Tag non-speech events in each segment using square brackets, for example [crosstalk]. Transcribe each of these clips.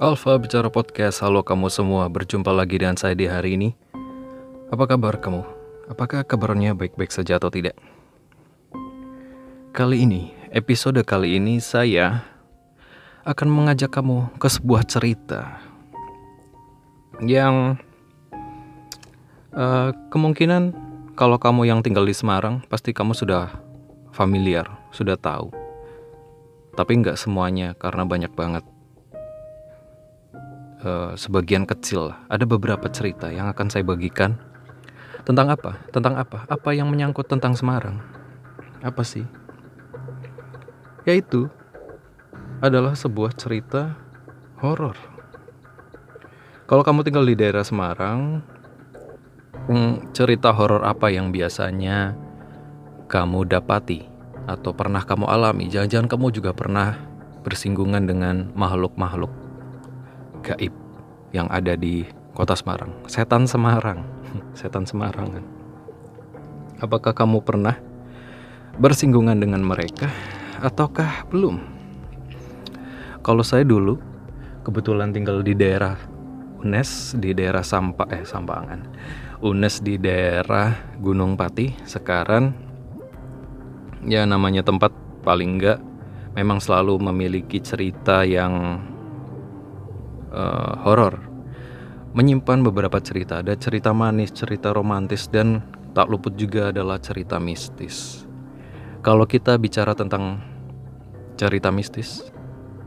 Alfa Bicara Podcast, halo kamu semua, berjumpa lagi dengan saya di hari ini Apa kabar kamu? Apakah kabarnya baik-baik saja atau tidak? Kali ini, episode kali ini saya akan mengajak kamu ke sebuah cerita Yang uh, kemungkinan kalau kamu yang tinggal di Semarang pasti kamu sudah familiar, sudah tahu Tapi nggak semuanya karena banyak banget uh, sebagian kecil. Ada beberapa cerita yang akan saya bagikan. Tentang apa? Tentang apa? Apa yang menyangkut tentang Semarang? Apa sih? Yaitu adalah sebuah cerita horor. Kalau kamu tinggal di daerah Semarang hmm, cerita horor apa yang biasanya kamu dapati atau pernah kamu alami? Jangan-jangan kamu juga pernah bersinggungan dengan makhluk-makhluk gaib yang ada di kota Semarang. Setan Semarang. [laughs] Setan Semarang. Apakah kamu pernah bersinggungan dengan mereka ataukah belum? Kalau saya dulu kebetulan tinggal di daerah UNES di daerah Sampa eh Sampangan. UNES di daerah Gunung Pati sekarang ya namanya tempat paling enggak memang selalu memiliki cerita yang uh, horor menyimpan beberapa cerita. Ada cerita manis, cerita romantis, dan tak luput juga adalah cerita mistis. Kalau kita bicara tentang cerita mistis,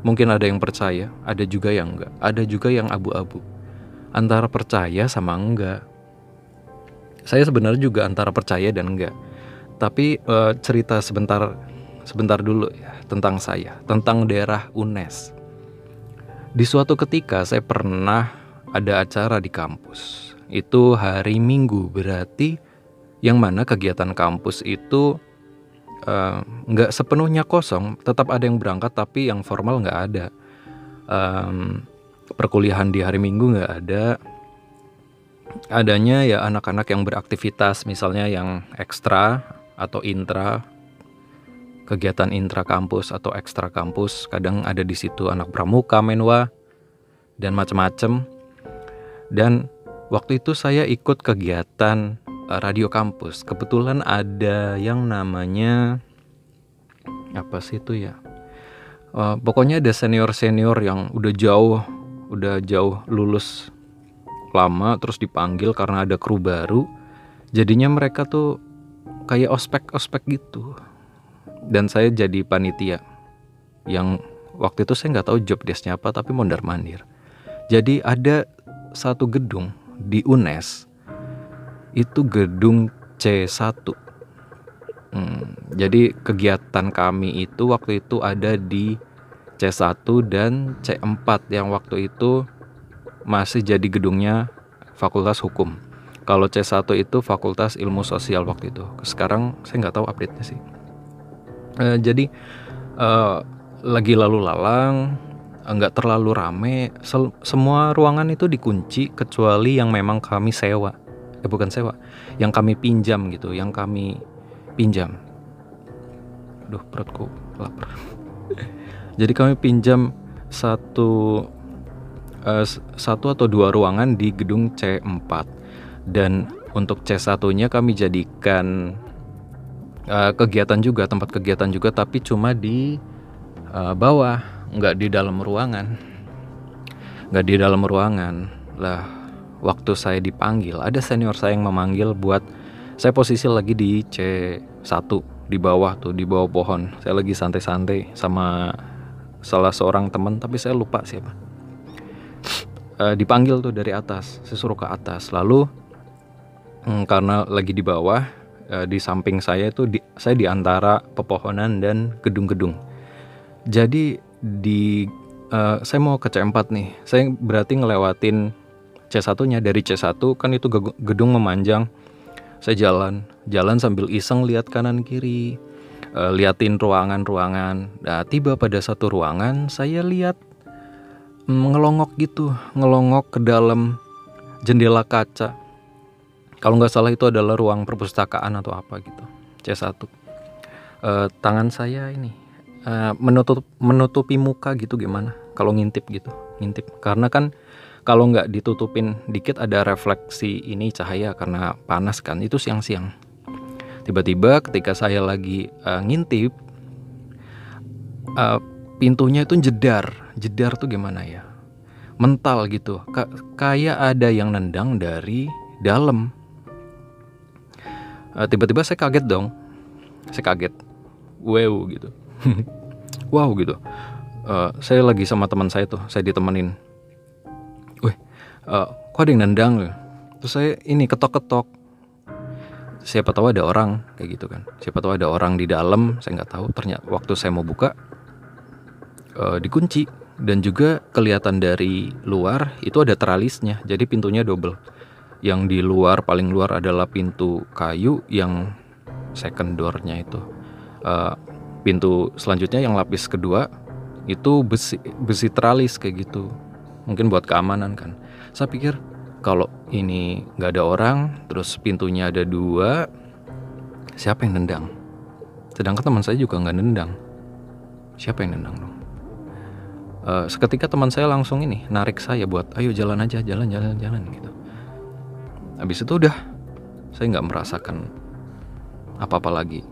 mungkin ada yang percaya, ada juga yang enggak, ada juga yang abu-abu. Antara percaya sama enggak. Saya sebenarnya juga antara percaya dan enggak. Tapi uh, cerita sebentar sebentar dulu ya tentang saya, tentang daerah UNES. Di suatu ketika saya pernah ada acara di kampus. Itu hari Minggu berarti yang mana kegiatan kampus itu eh, nggak uh, sepenuhnya kosong, tetap ada yang berangkat tapi yang formal nggak ada. Um, perkuliahan di hari Minggu nggak ada. Adanya ya anak-anak yang beraktivitas misalnya yang ekstra atau intra kegiatan intra kampus atau ekstra kampus kadang ada di situ anak pramuka menwa dan macam-macam dan waktu itu saya ikut kegiatan eh, radio kampus. Kebetulan ada yang namanya apa sih itu ya? Uh, pokoknya ada senior senior yang udah jauh udah jauh lulus lama terus dipanggil karena ada kru baru. Jadinya mereka tuh kayak ospek ospek gitu dan saya jadi panitia yang waktu itu saya nggak tahu job desknya apa tapi mondar mandir jadi ada satu gedung di UNES itu gedung C1 hmm, jadi kegiatan kami itu waktu itu ada di C1 dan C4 yang waktu itu masih jadi gedungnya Fakultas Hukum kalau C1 itu Fakultas Ilmu Sosial waktu itu. Sekarang saya nggak tahu update-nya sih. Uh, jadi uh, lagi lalu lalang, nggak terlalu rame. Sel semua ruangan itu dikunci kecuali yang memang kami sewa. Eh bukan sewa, yang kami pinjam gitu, yang kami pinjam. Duh perutku lapar. [laughs] jadi kami pinjam satu uh, satu atau dua ruangan di gedung C4 dan untuk C1-nya kami jadikan uh, kegiatan juga tempat kegiatan juga tapi cuma di uh, bawah nggak di dalam ruangan. Nggak di dalam ruangan. Lah waktu saya dipanggil ada senior saya yang memanggil buat saya posisi lagi di C1 di bawah tuh di bawah pohon. Saya lagi santai-santai sama salah seorang teman tapi saya lupa siapa. Uh, dipanggil tuh dari atas saya suruh ke atas. Lalu hmm, karena lagi di bawah uh, di samping saya itu di, saya di antara pepohonan dan gedung-gedung. Jadi di uh, saya mau ke C4 nih. Saya berarti ngelewatin C1-nya dari C1 kan itu gedung memanjang. Saya jalan, jalan sambil iseng lihat kanan kiri, uh, liatin ruangan-ruangan. Nah, tiba pada satu ruangan, saya lihat mm, ngelongok gitu, ngelongok ke dalam jendela kaca kalau nggak salah itu adalah ruang perpustakaan atau apa gitu C1 uh, eh, tangan saya ini uh, menutup menutupi muka gitu gimana? Kalau ngintip gitu ngintip. Karena kan kalau nggak ditutupin dikit ada refleksi ini cahaya karena panas kan itu siang-siang. Tiba-tiba ketika saya lagi uh, ngintip uh, pintunya itu jedar. Jedar tuh gimana ya? Mental gitu. Kayak ada yang nendang dari dalam uh, tiba-tiba saya kaget dong. Saya kaget. Wow gitu. [laughs] Wow gitu. Uh, saya lagi sama teman saya tuh saya ditemenin. Wih uh, kok ada yang nendang? Terus saya ini ketok-ketok. Siapa tahu ada orang kayak gitu kan. Siapa tahu ada orang di dalam saya nggak tahu. Ternyata waktu saya mau buka uh, dikunci. Dan juga kelihatan dari luar itu ada tralisnya. Jadi pintunya double yang di luar paling luar adalah pintu kayu yang second doornya itu. Uh, pintu selanjutnya yang lapis kedua itu besi besi tralis kayak gitu. Mungkin buat keamanan kan. Saya pikir kalau ini nggak ada orang terus pintunya ada dua siapa yang nendang? Sedangkan teman saya juga nggak nendang. Siapa yang nendang dong? Uh, seketika teman saya langsung ini narik saya buat ayo jalan aja jalan jalan jalan gitu habis itu udah saya nggak merasakan apa-apa lagi.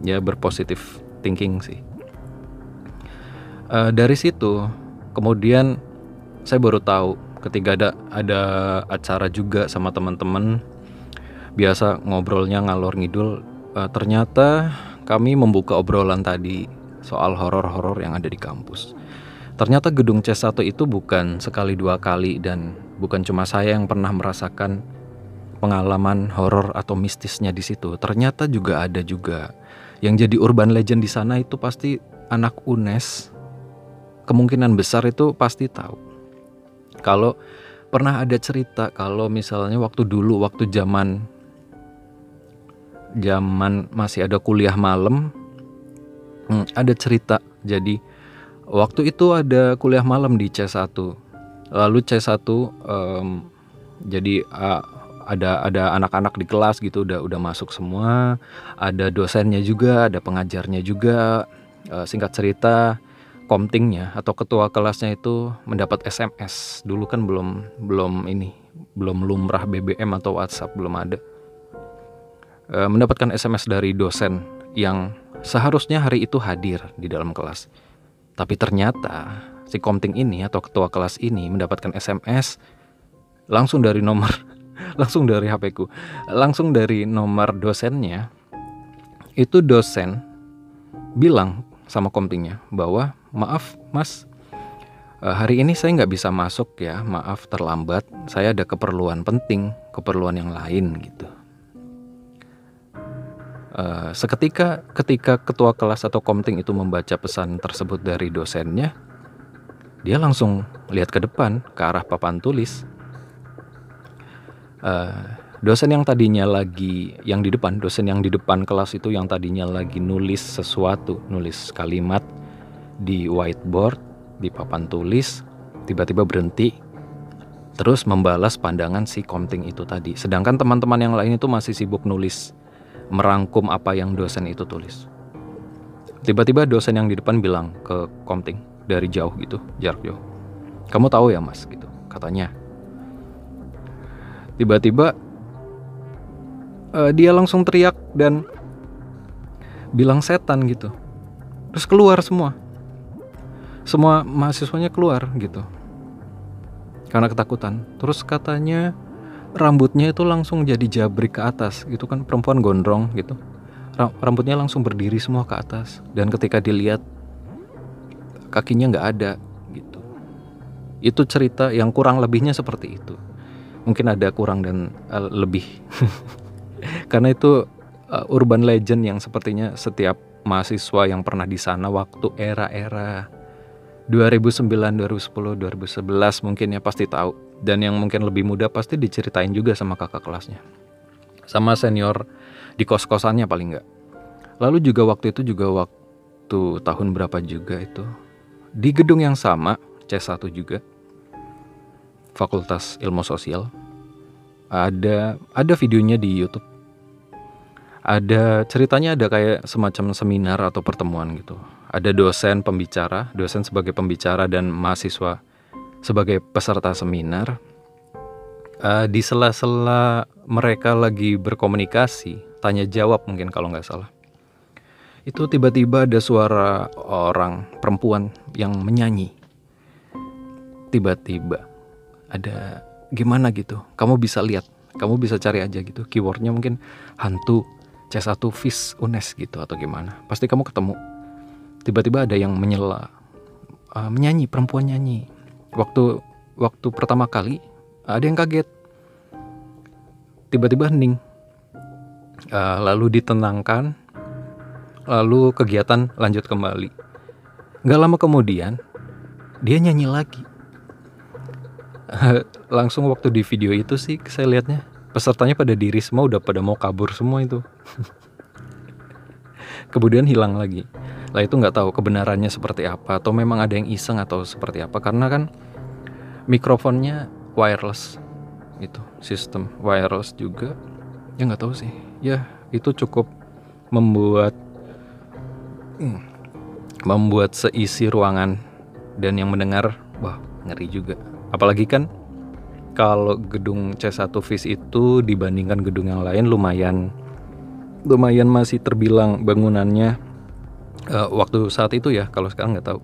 Ya berpositif thinking sih. Uh, dari situ kemudian saya baru tahu ketika ada ada acara juga sama teman-teman biasa ngobrolnya ngalor ngidul uh, ternyata kami membuka obrolan tadi soal horor-horor yang ada di kampus. Ternyata gedung C1 itu bukan sekali dua kali dan bukan cuma saya yang pernah merasakan pengalaman horor atau mistisnya di situ. Ternyata juga ada juga. Yang jadi urban legend di sana itu pasti anak UNES. Kemungkinan besar itu pasti tahu. Kalau pernah ada cerita kalau misalnya waktu dulu waktu zaman zaman masih ada kuliah malam hmm, ada cerita. Jadi waktu itu ada kuliah malam di C1 lalu C1 um, jadi uh, ada ada anak-anak di kelas gitu udah udah masuk semua. Ada dosennya juga ada pengajarnya juga. E, singkat cerita komtingnya atau ketua kelasnya itu mendapat SMS dulu kan belum belum ini belum lumrah BBM atau WhatsApp belum ada. E, mendapatkan SMS dari dosen yang seharusnya hari itu hadir di dalam kelas. Tapi ternyata si komting ini atau ketua kelas ini mendapatkan SMS langsung dari nomor [laughs] langsung dari HP ku. Langsung dari nomor dosennya itu dosen bilang sama komtingnya bahwa maaf mas eh, hari ini saya nggak bisa masuk ya maaf terlambat saya ada keperluan penting keperluan yang lain gitu. Uh, seketika ketika ketua kelas atau komting itu membaca pesan tersebut dari dosennya dia langsung lihat ke depan ke arah papan tulis uh, dosen yang tadinya lagi yang di depan dosen yang di depan kelas itu yang tadinya lagi nulis sesuatu nulis kalimat di whiteboard di papan tulis tiba-tiba berhenti terus membalas pandangan si komting itu tadi. Sedangkan teman-teman yang lain itu masih sibuk nulis merangkum apa yang dosen itu tulis. Tiba-tiba dosen yang di depan bilang ke komting dari jauh gitu jarak jauh kamu tahu ya mas? gitu katanya tiba-tiba uh, dia langsung teriak dan bilang setan gitu. Terus keluar semua. Semua mahasiswanya keluar gitu. Karena ketakutan. Terus katanya rambutnya itu langsung jadi jabrik ke atas gitu kan perempuan gondrong gitu. Rambutnya langsung berdiri semua ke atas. Dan ketika dilihat kakinya nggak ada gitu. Itu cerita yang kurang lebihnya seperti itu mungkin ada kurang dan uh, lebih. [laughs] Karena itu uh, urban legend yang sepertinya setiap mahasiswa yang pernah di sana waktu era-era 2009, 2010, 2011 mungkin ya pasti tahu. Dan yang mungkin lebih muda pasti diceritain juga sama kakak kelasnya. Sama senior di kos-kosannya paling nggak. Lalu juga waktu itu juga waktu tahun berapa juga itu. Di gedung yang sama C1 juga Fakultas Ilmu Sosial. Ada ada videonya di YouTube. Ada ceritanya ada kayak semacam seminar atau pertemuan gitu. Ada dosen pembicara, dosen sebagai pembicara dan mahasiswa sebagai peserta seminar uh, di sela-sela mereka lagi berkomunikasi tanya jawab mungkin kalau nggak salah itu tiba-tiba ada suara orang perempuan yang menyanyi tiba-tiba ada gimana gitu. Kamu bisa lihat kamu bisa cari aja gitu. Keywordnya mungkin hantu C1 Fish Unes gitu atau gimana. Pasti kamu ketemu. Tiba-tiba ada yang menyela uh, menyanyi perempuan nyanyi. Waktu waktu pertama kali ada yang kaget. Tiba-tiba hening. Uh, lalu ditenangkan lalu kegiatan lanjut kembali. Nggak lama kemudian dia nyanyi lagi [laughs] langsung waktu di video itu sih saya lihatnya pesertanya pada diri semua udah pada mau kabur semua itu. [laughs] Kemudian hilang lagi. Lah itu nggak tahu kebenarannya seperti apa atau memang ada yang iseng atau seperti apa karena kan mikrofonnya wireless itu sistem wireless juga. Ya nggak tahu sih. Ya itu cukup membuat hmm, membuat seisi ruangan dan yang mendengar wah ngeri juga apalagi kan kalau gedung C1 FIS itu dibandingkan gedung yang lain lumayan lumayan masih terbilang bangunannya uh, waktu saat itu ya kalau sekarang nggak tahu.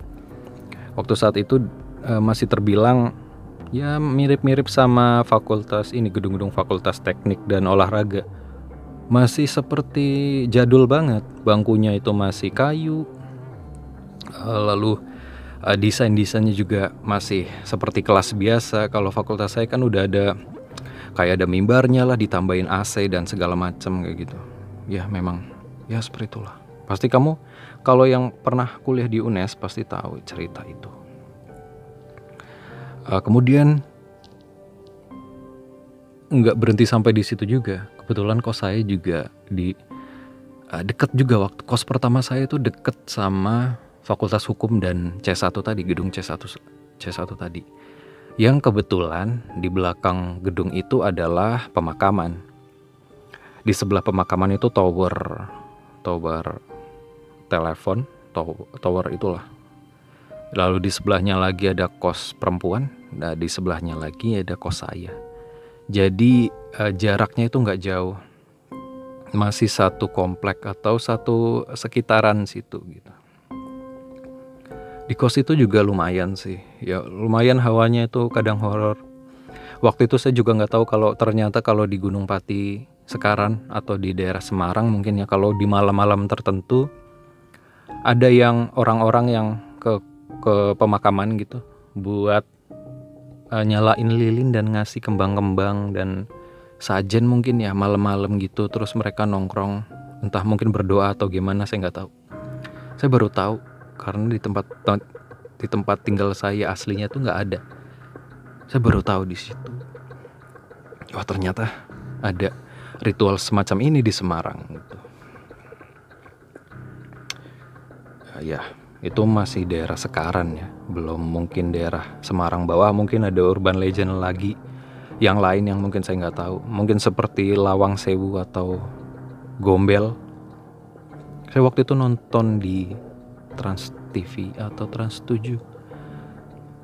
Waktu saat itu uh, masih terbilang ya mirip-mirip sama fakultas ini gedung-gedung fakultas teknik dan olahraga. Masih seperti jadul banget bangkunya itu masih kayu uh, lalu uh, desain-desainnya juga masih seperti kelas biasa kalau fakultas saya kan udah ada kayak ada mimbarnya lah ditambahin AC dan segala macam kayak gitu ya memang ya seperti itulah pasti kamu kalau yang pernah kuliah di UNES pasti tahu cerita itu. Uh, kemudian nggak berhenti sampai di situ juga. Kebetulan kos saya juga di uh, deket juga waktu kos pertama saya itu deket sama Fakultas Hukum dan C1 tadi, gedung C1 C1 tadi. Yang kebetulan di belakang gedung itu adalah pemakaman. Di sebelah pemakaman itu tower tower telepon tower itulah lalu di sebelahnya lagi ada kos perempuan nah di sebelahnya lagi ada kos saya jadi uh, jaraknya itu nggak jauh masih satu komplek atau satu sekitaran situ gitu di kos itu juga lumayan sih. Ya lumayan hawanya itu kadang horor. Waktu itu saya juga nggak tahu kalau ternyata kalau di Gunung Pati sekarang atau di daerah Semarang mungkin ya kalau di malam-malam tertentu ada yang orang-orang yang ke ke pemakaman gitu buat uh, nyalain lilin dan ngasih kembang-kembang dan sajen mungkin ya malam-malam gitu terus mereka nongkrong. Entah mungkin berdoa atau gimana saya nggak tahu. Saya baru tahu karena di tempat di tempat tinggal saya aslinya tuh nggak ada. Saya baru tahu di situ. Wah ternyata ada ritual semacam ini di Semarang gitu. ya itu masih daerah Sekaran ya. Belum mungkin daerah Semarang bawah mungkin ada urban legend lagi. Yang lain yang mungkin saya nggak tahu. Mungkin seperti Lawang Sewu atau Gombel. Saya waktu itu nonton di Trans TV atau Trans 7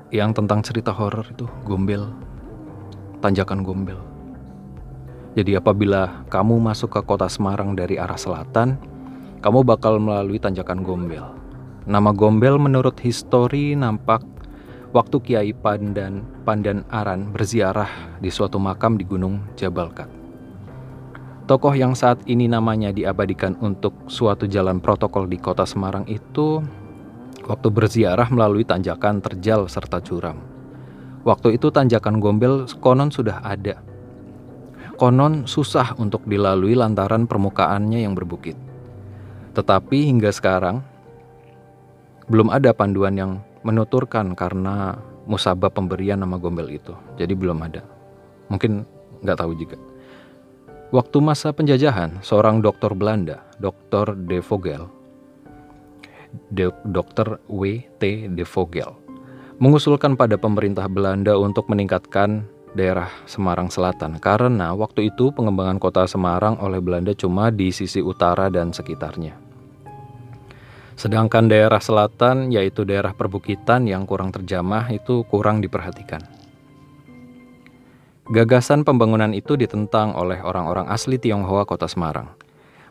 yang tentang cerita horor itu Gombel. Tanjakan Gombel. Jadi apabila kamu masuk ke kota Semarang dari arah selatan kamu bakal melalui Tanjakan Gombel. Nama Gombel menurut histori nampak waktu Kiai Pandan Pandan Aran berziarah di suatu makam di Gunung Jabalkat. Tokoh yang saat ini namanya diabadikan untuk suatu jalan protokol di kota Semarang itu waktu berziarah melalui tanjakan terjal serta curam. Waktu itu tanjakan Gombel konon sudah ada. Konon susah untuk dilalui lantaran permukaannya yang berbukit. Tetapi hingga sekarang belum ada panduan yang menuturkan karena musabab pemberian nama gombel itu. Jadi belum ada. Mungkin nggak tahu juga. Waktu masa penjajahan, seorang dokter Belanda, Dr. De Vogel, Dr. W. T. De Vogel, mengusulkan pada pemerintah Belanda untuk meningkatkan daerah Semarang Selatan karena waktu itu pengembangan kota Semarang oleh Belanda cuma di sisi utara dan sekitarnya. Sedangkan daerah selatan, yaitu daerah perbukitan yang kurang terjamah, itu kurang diperhatikan. Gagasan pembangunan itu ditentang oleh orang-orang asli Tionghoa Kota Semarang.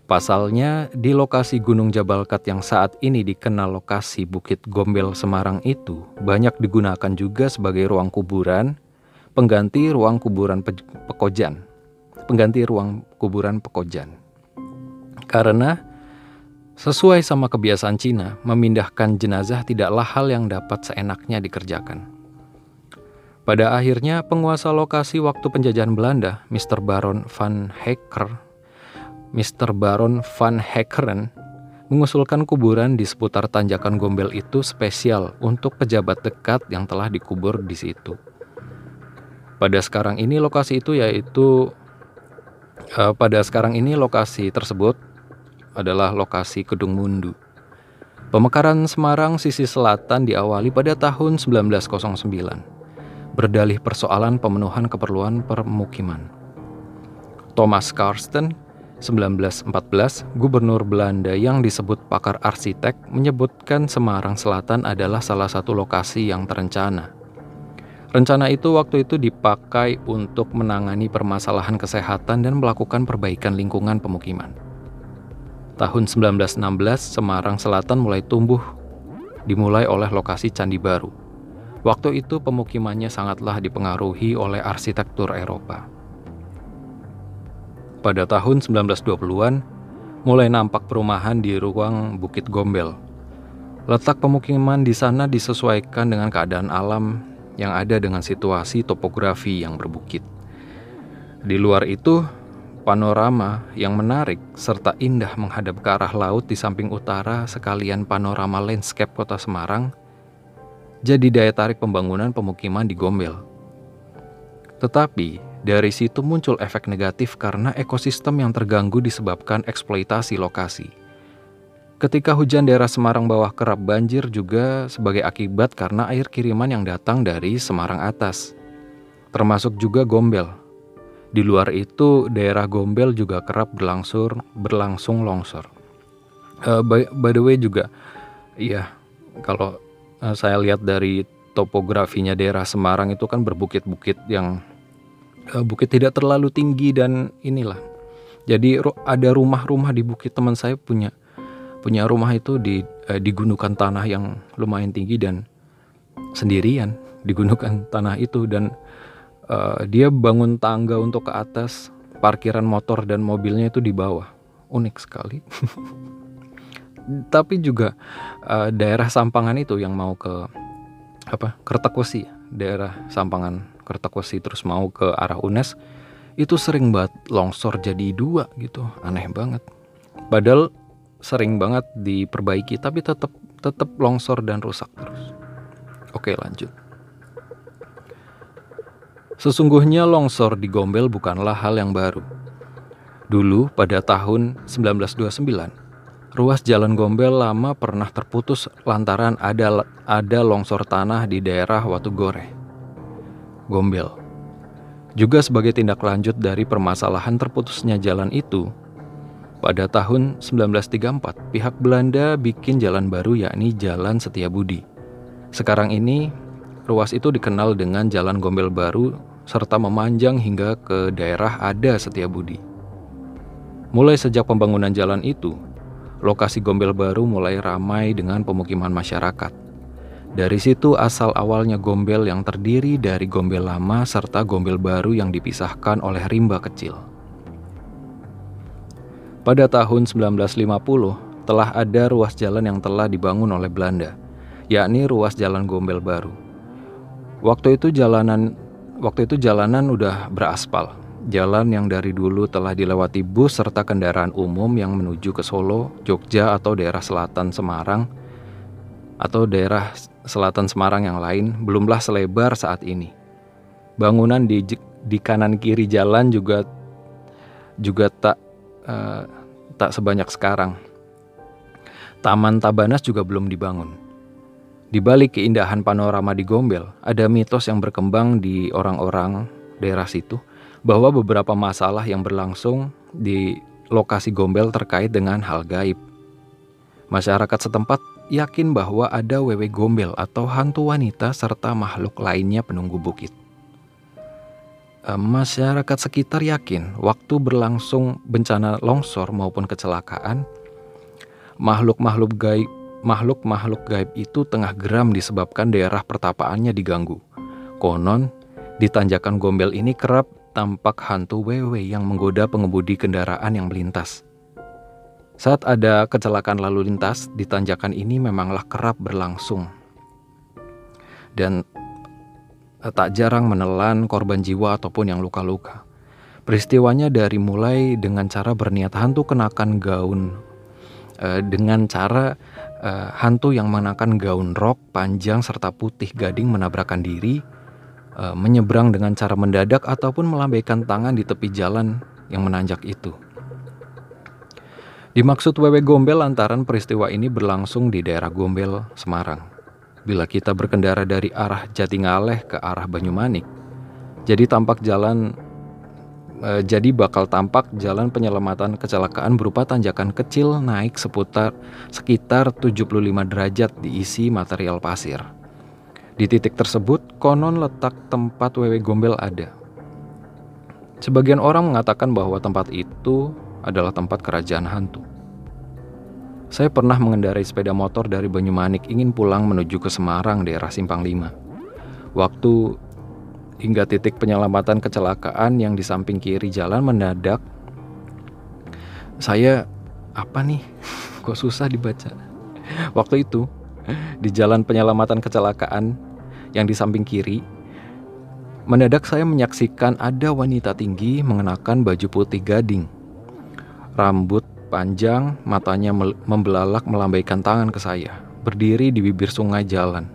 Pasalnya, di lokasi Gunung Jabalkat yang saat ini dikenal lokasi Bukit Gombel Semarang itu banyak digunakan juga sebagai ruang kuburan, pengganti ruang kuburan Pe Pekojan, pengganti ruang kuburan Pekojan. Karena sesuai sama kebiasaan Cina, memindahkan jenazah tidaklah hal yang dapat seenaknya dikerjakan. Pada akhirnya, penguasa lokasi waktu penjajahan Belanda, Mr. Baron van Hecker, Mr. Baron van Heckeren, mengusulkan kuburan di seputar tanjakan Gombel itu spesial untuk pejabat dekat yang telah dikubur di situ. Pada sekarang ini lokasi itu yaitu uh, pada sekarang ini lokasi tersebut adalah lokasi Kedung Mundu. Pemekaran Semarang sisi selatan diawali pada tahun 1909, berdalih persoalan pemenuhan keperluan permukiman. Thomas Karsten, 1914, gubernur Belanda yang disebut pakar arsitek, menyebutkan Semarang Selatan adalah salah satu lokasi yang terencana. Rencana itu waktu itu dipakai untuk menangani permasalahan kesehatan dan melakukan perbaikan lingkungan pemukiman. Tahun 1916, Semarang Selatan mulai tumbuh, dimulai oleh lokasi Candi Baru. Waktu itu pemukimannya sangatlah dipengaruhi oleh arsitektur Eropa. Pada tahun 1920-an, mulai nampak perumahan di ruang Bukit Gombel. Letak pemukiman di sana disesuaikan dengan keadaan alam yang ada dengan situasi topografi yang berbukit. Di luar itu, Panorama yang menarik serta indah menghadap ke arah laut di samping utara sekalian panorama landscape kota Semarang jadi daya tarik pembangunan pemukiman di Gombel. Tetapi dari situ muncul efek negatif karena ekosistem yang terganggu disebabkan eksploitasi lokasi. Ketika hujan daerah Semarang bawah kerap banjir juga sebagai akibat karena air kiriman yang datang dari Semarang atas. Termasuk juga Gombel di luar itu, daerah Gombel juga kerap berlangsung berlangsung longsor. Uh, by, by the way juga, iya kalau saya lihat dari topografinya daerah Semarang itu kan berbukit-bukit yang uh, bukit tidak terlalu tinggi dan inilah. Jadi ada rumah-rumah di bukit teman saya punya punya rumah itu di uh, di gundukan tanah yang lumayan tinggi dan sendirian di gundukan tanah itu dan uh, dia bangun tangga untuk ke atas parkiran motor dan mobilnya itu di bawah unik sekali [laughs] tapi juga uh, daerah Sampangan itu yang mau ke apa Kertakwesi daerah Sampangan Kertakwesi terus mau ke arah UNES itu sering banget longsor jadi dua gitu. Aneh banget. Padahal sering banget diperbaiki tapi tetap tetap longsor dan rusak terus. Oke lanjut. Sesungguhnya longsor di Gombel bukanlah hal yang baru. Dulu pada tahun 1929, ruas jalan Gombel lama pernah terputus lantaran ada ada longsor tanah di daerah Watu Gore. Gombel. Juga sebagai tindak lanjut dari permasalahan terputusnya jalan itu, pada tahun 1934 pihak Belanda bikin jalan baru yakni Jalan Setiabudi. Sekarang ini ruas itu dikenal dengan Jalan Gombel Baru serta memanjang hingga ke daerah Ada Setiabudi. Mulai sejak pembangunan jalan itu, lokasi Gombel baru mulai ramai dengan pemukiman masyarakat. Dari situ asal awalnya Gombel yang terdiri dari Gombel lama serta Gombel baru yang dipisahkan oleh rimba kecil. Pada tahun 1950, telah ada ruas jalan yang telah dibangun oleh Belanda, yakni ruas jalan Gombel baru. Waktu itu jalanan Waktu itu jalanan udah beraspal. Jalan yang dari dulu telah dilewati bus serta kendaraan umum yang menuju ke Solo, Jogja atau daerah selatan Semarang atau daerah selatan Semarang yang lain belumlah selebar saat ini. Bangunan di di kanan kiri jalan juga juga tak uh, tak sebanyak sekarang. Taman Tabanas juga belum dibangun. Di balik keindahan panorama di Gombel, ada mitos yang berkembang di orang-orang daerah situ bahwa beberapa masalah yang berlangsung di lokasi Gombel terkait dengan hal gaib. Masyarakat setempat yakin bahwa ada wewe gombel atau hantu wanita serta makhluk lainnya penunggu bukit. Eh, masyarakat sekitar yakin waktu berlangsung bencana longsor maupun kecelakaan, makhluk-makhluk gaib makhluk-makhluk gaib itu tengah geram disebabkan daerah pertapaannya diganggu. Konon, di tanjakan gombel ini kerap tampak hantu wewe yang menggoda pengemudi kendaraan yang melintas. Saat ada kecelakaan lalu lintas di tanjakan ini memanglah kerap berlangsung. Dan eh, tak jarang menelan korban jiwa ataupun yang luka-luka. Peristiwanya dari mulai dengan cara berniat hantu kenakan gaun eh, dengan cara eh, hantu yang mengenakan gaun rok panjang serta putih gading menabrakkan diri, menyeberang dengan cara mendadak ataupun melambaikan tangan di tepi jalan yang menanjak itu. Dimaksud Wewe Gombel lantaran peristiwa ini berlangsung di daerah Gombel, Semarang. Bila kita berkendara dari arah Jatingaleh ke arah Banyumanik, jadi tampak jalan e, jadi bakal tampak jalan penyelamatan kecelakaan berupa tanjakan kecil naik seputar sekitar 75 derajat diisi material pasir. Di titik tersebut konon letak tempat Wewe Gombel ada. Sebagian orang mengatakan bahwa tempat itu adalah tempat kerajaan hantu. Saya pernah mengendarai sepeda motor dari Banyumanik ingin pulang menuju ke Semarang daerah Simpang 5. Waktu hingga titik penyelamatan kecelakaan yang di samping kiri jalan mendadak saya apa nih? [laughs] Kok susah dibaca. Waktu itu di jalan penyelamatan kecelakaan yang di samping kiri mendadak saya menyaksikan ada wanita tinggi mengenakan baju putih gading Rambut panjang, matanya membelalak melambaikan tangan ke saya, berdiri di bibir sungai jalan.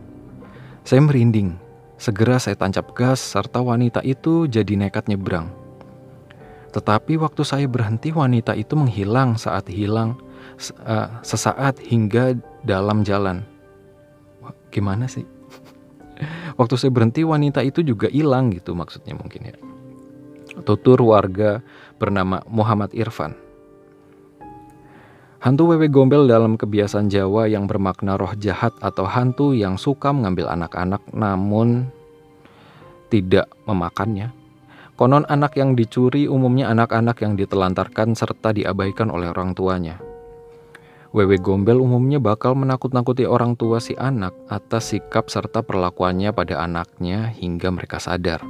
Saya merinding. Segera saya tancap gas serta wanita itu jadi nekat nyebrang. Tetapi waktu saya berhenti wanita itu menghilang saat hilang uh, sesaat hingga dalam jalan. Gimana sih? waktu saya berhenti wanita itu juga hilang gitu maksudnya mungkin ya. Tutur warga bernama Muhammad Irfan. Hantu wewe gombel dalam kebiasaan Jawa yang bermakna roh jahat atau hantu yang suka mengambil anak-anak namun tidak memakannya. Konon anak yang dicuri umumnya anak-anak yang ditelantarkan serta diabaikan oleh orang tuanya. Wewe gombel umumnya bakal menakut-nakuti orang tua si anak atas sikap serta perlakuannya pada anaknya hingga mereka sadar.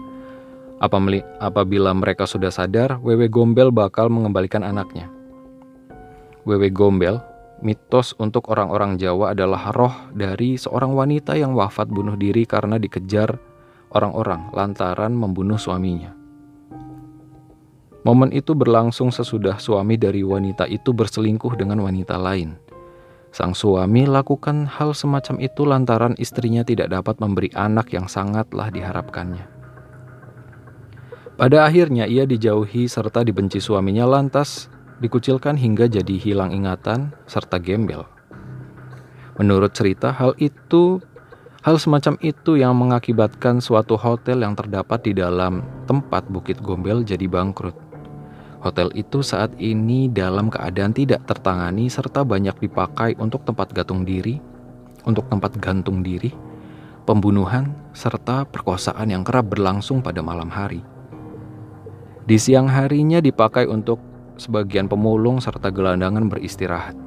Apabila mereka sudah sadar, wewe gombel bakal mengembalikan anaknya. Wewe Gombel, mitos untuk orang-orang Jawa adalah roh dari seorang wanita yang wafat bunuh diri karena dikejar orang-orang lantaran membunuh suaminya. Momen itu berlangsung sesudah suami dari wanita itu berselingkuh dengan wanita lain. Sang suami lakukan hal semacam itu lantaran istrinya tidak dapat memberi anak yang sangatlah diharapkannya. Pada akhirnya ia dijauhi serta dibenci suaminya lantas dikucilkan hingga jadi hilang ingatan serta gembel. Menurut cerita, hal itu hal semacam itu yang mengakibatkan suatu hotel yang terdapat di dalam tempat Bukit Gombel jadi bangkrut. Hotel itu saat ini dalam keadaan tidak tertangani serta banyak dipakai untuk tempat gantung diri, untuk tempat gantung diri, pembunuhan, serta perkosaan yang kerap berlangsung pada malam hari. Di siang harinya dipakai untuk sebagian pemulung serta gelandangan beristirahat.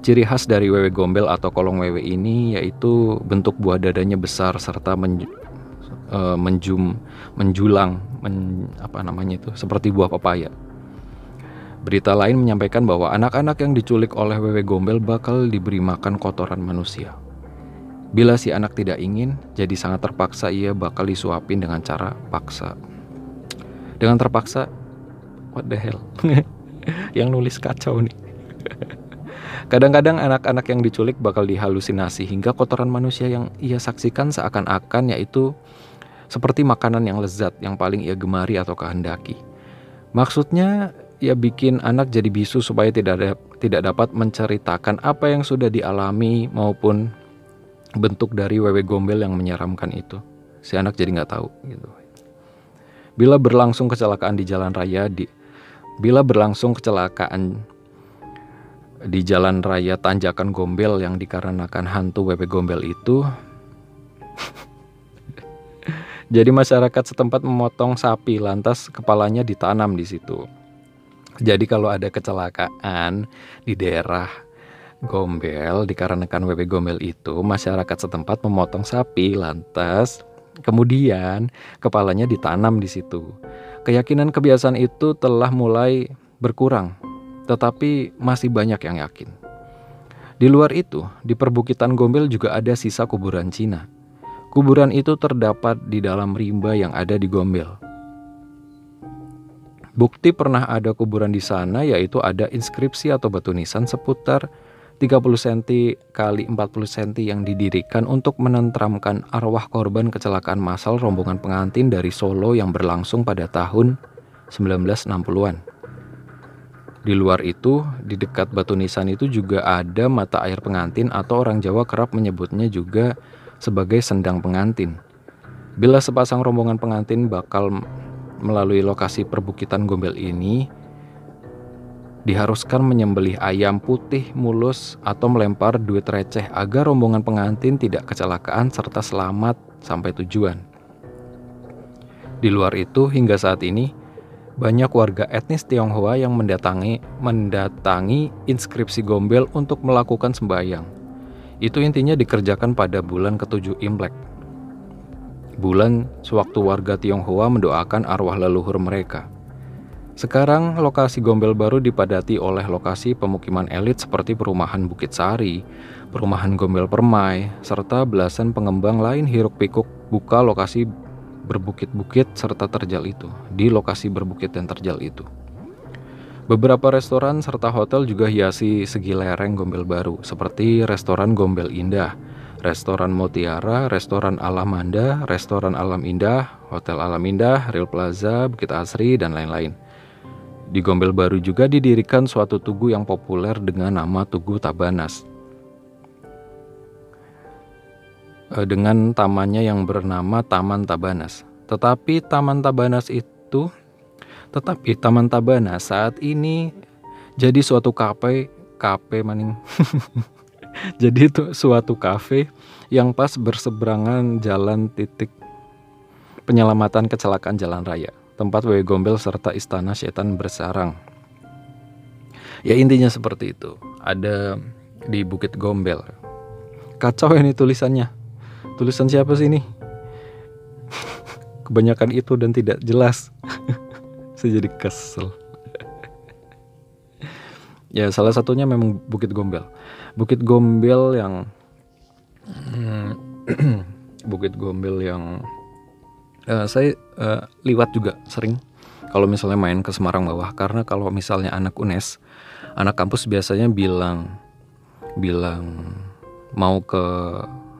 Ciri khas dari wewe gombel atau kolong wewe ini yaitu bentuk buah dadanya besar serta uh, menjum menjulang men, apa namanya itu seperti buah pepaya. Berita lain menyampaikan bahwa anak-anak yang diculik oleh wewe gombel bakal diberi makan kotoran manusia. Bila si anak tidak ingin, jadi sangat terpaksa ia bakal disuapin dengan cara paksa. Dengan terpaksa, what the hell [laughs] yang nulis kacau nih [laughs] Kadang-kadang anak-anak yang diculik bakal dihalusinasi hingga kotoran manusia yang ia saksikan seakan-akan yaitu seperti makanan yang lezat yang paling ia gemari atau kehendaki. Maksudnya ia bikin anak jadi bisu supaya tidak ada, tidak dapat menceritakan apa yang sudah dialami maupun bentuk dari wewe gombel yang menyeramkan itu. Si anak jadi nggak tahu gitu. Bila berlangsung kecelakaan di jalan raya di Bila berlangsung kecelakaan di jalan raya Tanjakan Gombel yang dikarenakan hantu WP Gombel itu [laughs] jadi masyarakat setempat memotong sapi lantas kepalanya ditanam di situ jadi kalau ada kecelakaan di daerah Gombel dikarenakan WP Gombel itu masyarakat setempat memotong sapi lantas kemudian kepalanya ditanam di situ keyakinan kebiasaan itu telah mulai berkurang tetapi masih banyak yang yakin. Di luar itu, di perbukitan Gombel juga ada sisa kuburan Cina. Kuburan itu terdapat di dalam rimba yang ada di Gombel. Bukti pernah ada kuburan di sana yaitu ada inskripsi atau batu nisan seputar 30 cm kali 40 cm yang didirikan untuk menentramkan arwah korban kecelakaan massal rombongan pengantin dari Solo yang berlangsung pada tahun 1960-an. Di luar itu, di dekat batu nisan itu juga ada mata air pengantin atau orang Jawa kerap menyebutnya juga sebagai sendang pengantin. Bila sepasang rombongan pengantin bakal melalui lokasi perbukitan Gombel ini, diharuskan menyembelih ayam putih mulus atau melempar duit receh agar rombongan pengantin tidak kecelakaan serta selamat sampai tujuan. Di luar itu, hingga saat ini, banyak warga etnis Tionghoa yang mendatangi mendatangi inskripsi Gombel untuk melakukan sembahyang. Itu intinya dikerjakan pada bulan ketujuh Imlek. Bulan sewaktu warga Tionghoa mendoakan arwah leluhur mereka. Sekarang lokasi Gombel baru dipadati oleh lokasi pemukiman elit seperti perumahan Bukit Sari, perumahan Gombel Permai, serta belasan pengembang lain hiruk pikuk buka lokasi berbukit-bukit serta terjal itu, di lokasi berbukit dan terjal itu. Beberapa restoran serta hotel juga hiasi segi lereng Gombel Baru, seperti restoran Gombel Indah, restoran Motiara, restoran Alamanda, restoran Alam Indah, Hotel Alam Indah, Real Plaza, Bukit Asri, dan lain-lain. Di Gombel Baru juga didirikan suatu tugu yang populer dengan nama Tugu Tabanas. Eh, dengan tamannya yang bernama Taman Tabanas. Tetapi Taman Tabanas itu tetapi Taman Tabanas saat ini jadi suatu kafe kafe maning. [laughs] jadi itu suatu kafe yang pas berseberangan jalan titik penyelamatan kecelakaan jalan raya, tempat Wewe Gombel serta Istana Setan bersarang. Ya intinya seperti itu. Ada di Bukit Gombel. Kacau ini tulisannya tulisan siapa sih ini [laughs] kebanyakan itu dan tidak jelas [laughs] saya jadi kesel. Ya salah satunya memang Bukit Gombel. Bukit Gombel yang [clears throat] Bukit Gombel yang uh, saya uh, liwat juga sering kalau misalnya main ke Semarang bawah. Karena kalau misalnya anak UNES anak kampus biasanya bilang bilang mau ke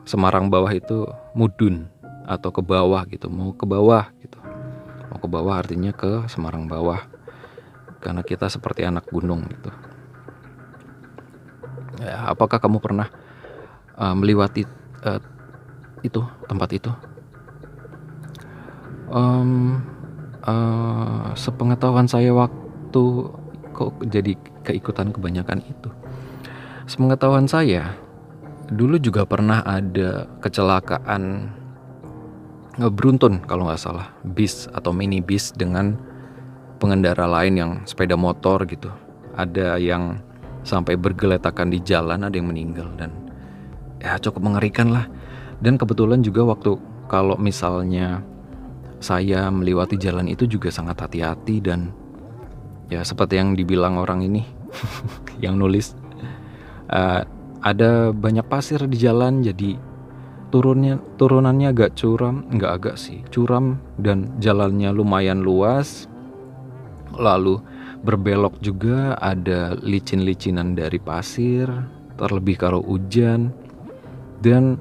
Semarang bawah itu mudun atau ke bawah gitu mau ke bawah gitu mau ke bawah artinya ke Semarang bawah. Karena kita seperti anak gunung gitu. Ya, apakah kamu pernah uh, melewati uh, itu tempat itu? Um, uh, sepengetahuan saya waktu kok jadi keikutan kebanyakan itu. Sepengetahuan saya dulu juga pernah ada kecelakaan beruntun kalau nggak salah bis atau mini bis dengan pengendara lain yang sepeda motor gitu. Ada yang sampai bergeletakan di jalan ada yang meninggal dan ya cukup mengerikan lah. Dan kebetulan juga waktu kalau misalnya saya melewati jalan itu juga sangat hati-hati dan ya seperti yang dibilang orang ini [laughs] yang nulis uh, ada banyak pasir di jalan jadi turunnya turunannya agak curam nggak agak sih curam dan jalannya lumayan luas. Lalu berbelok juga ada licin-licinan dari pasir terlebih kalau hujan. Dan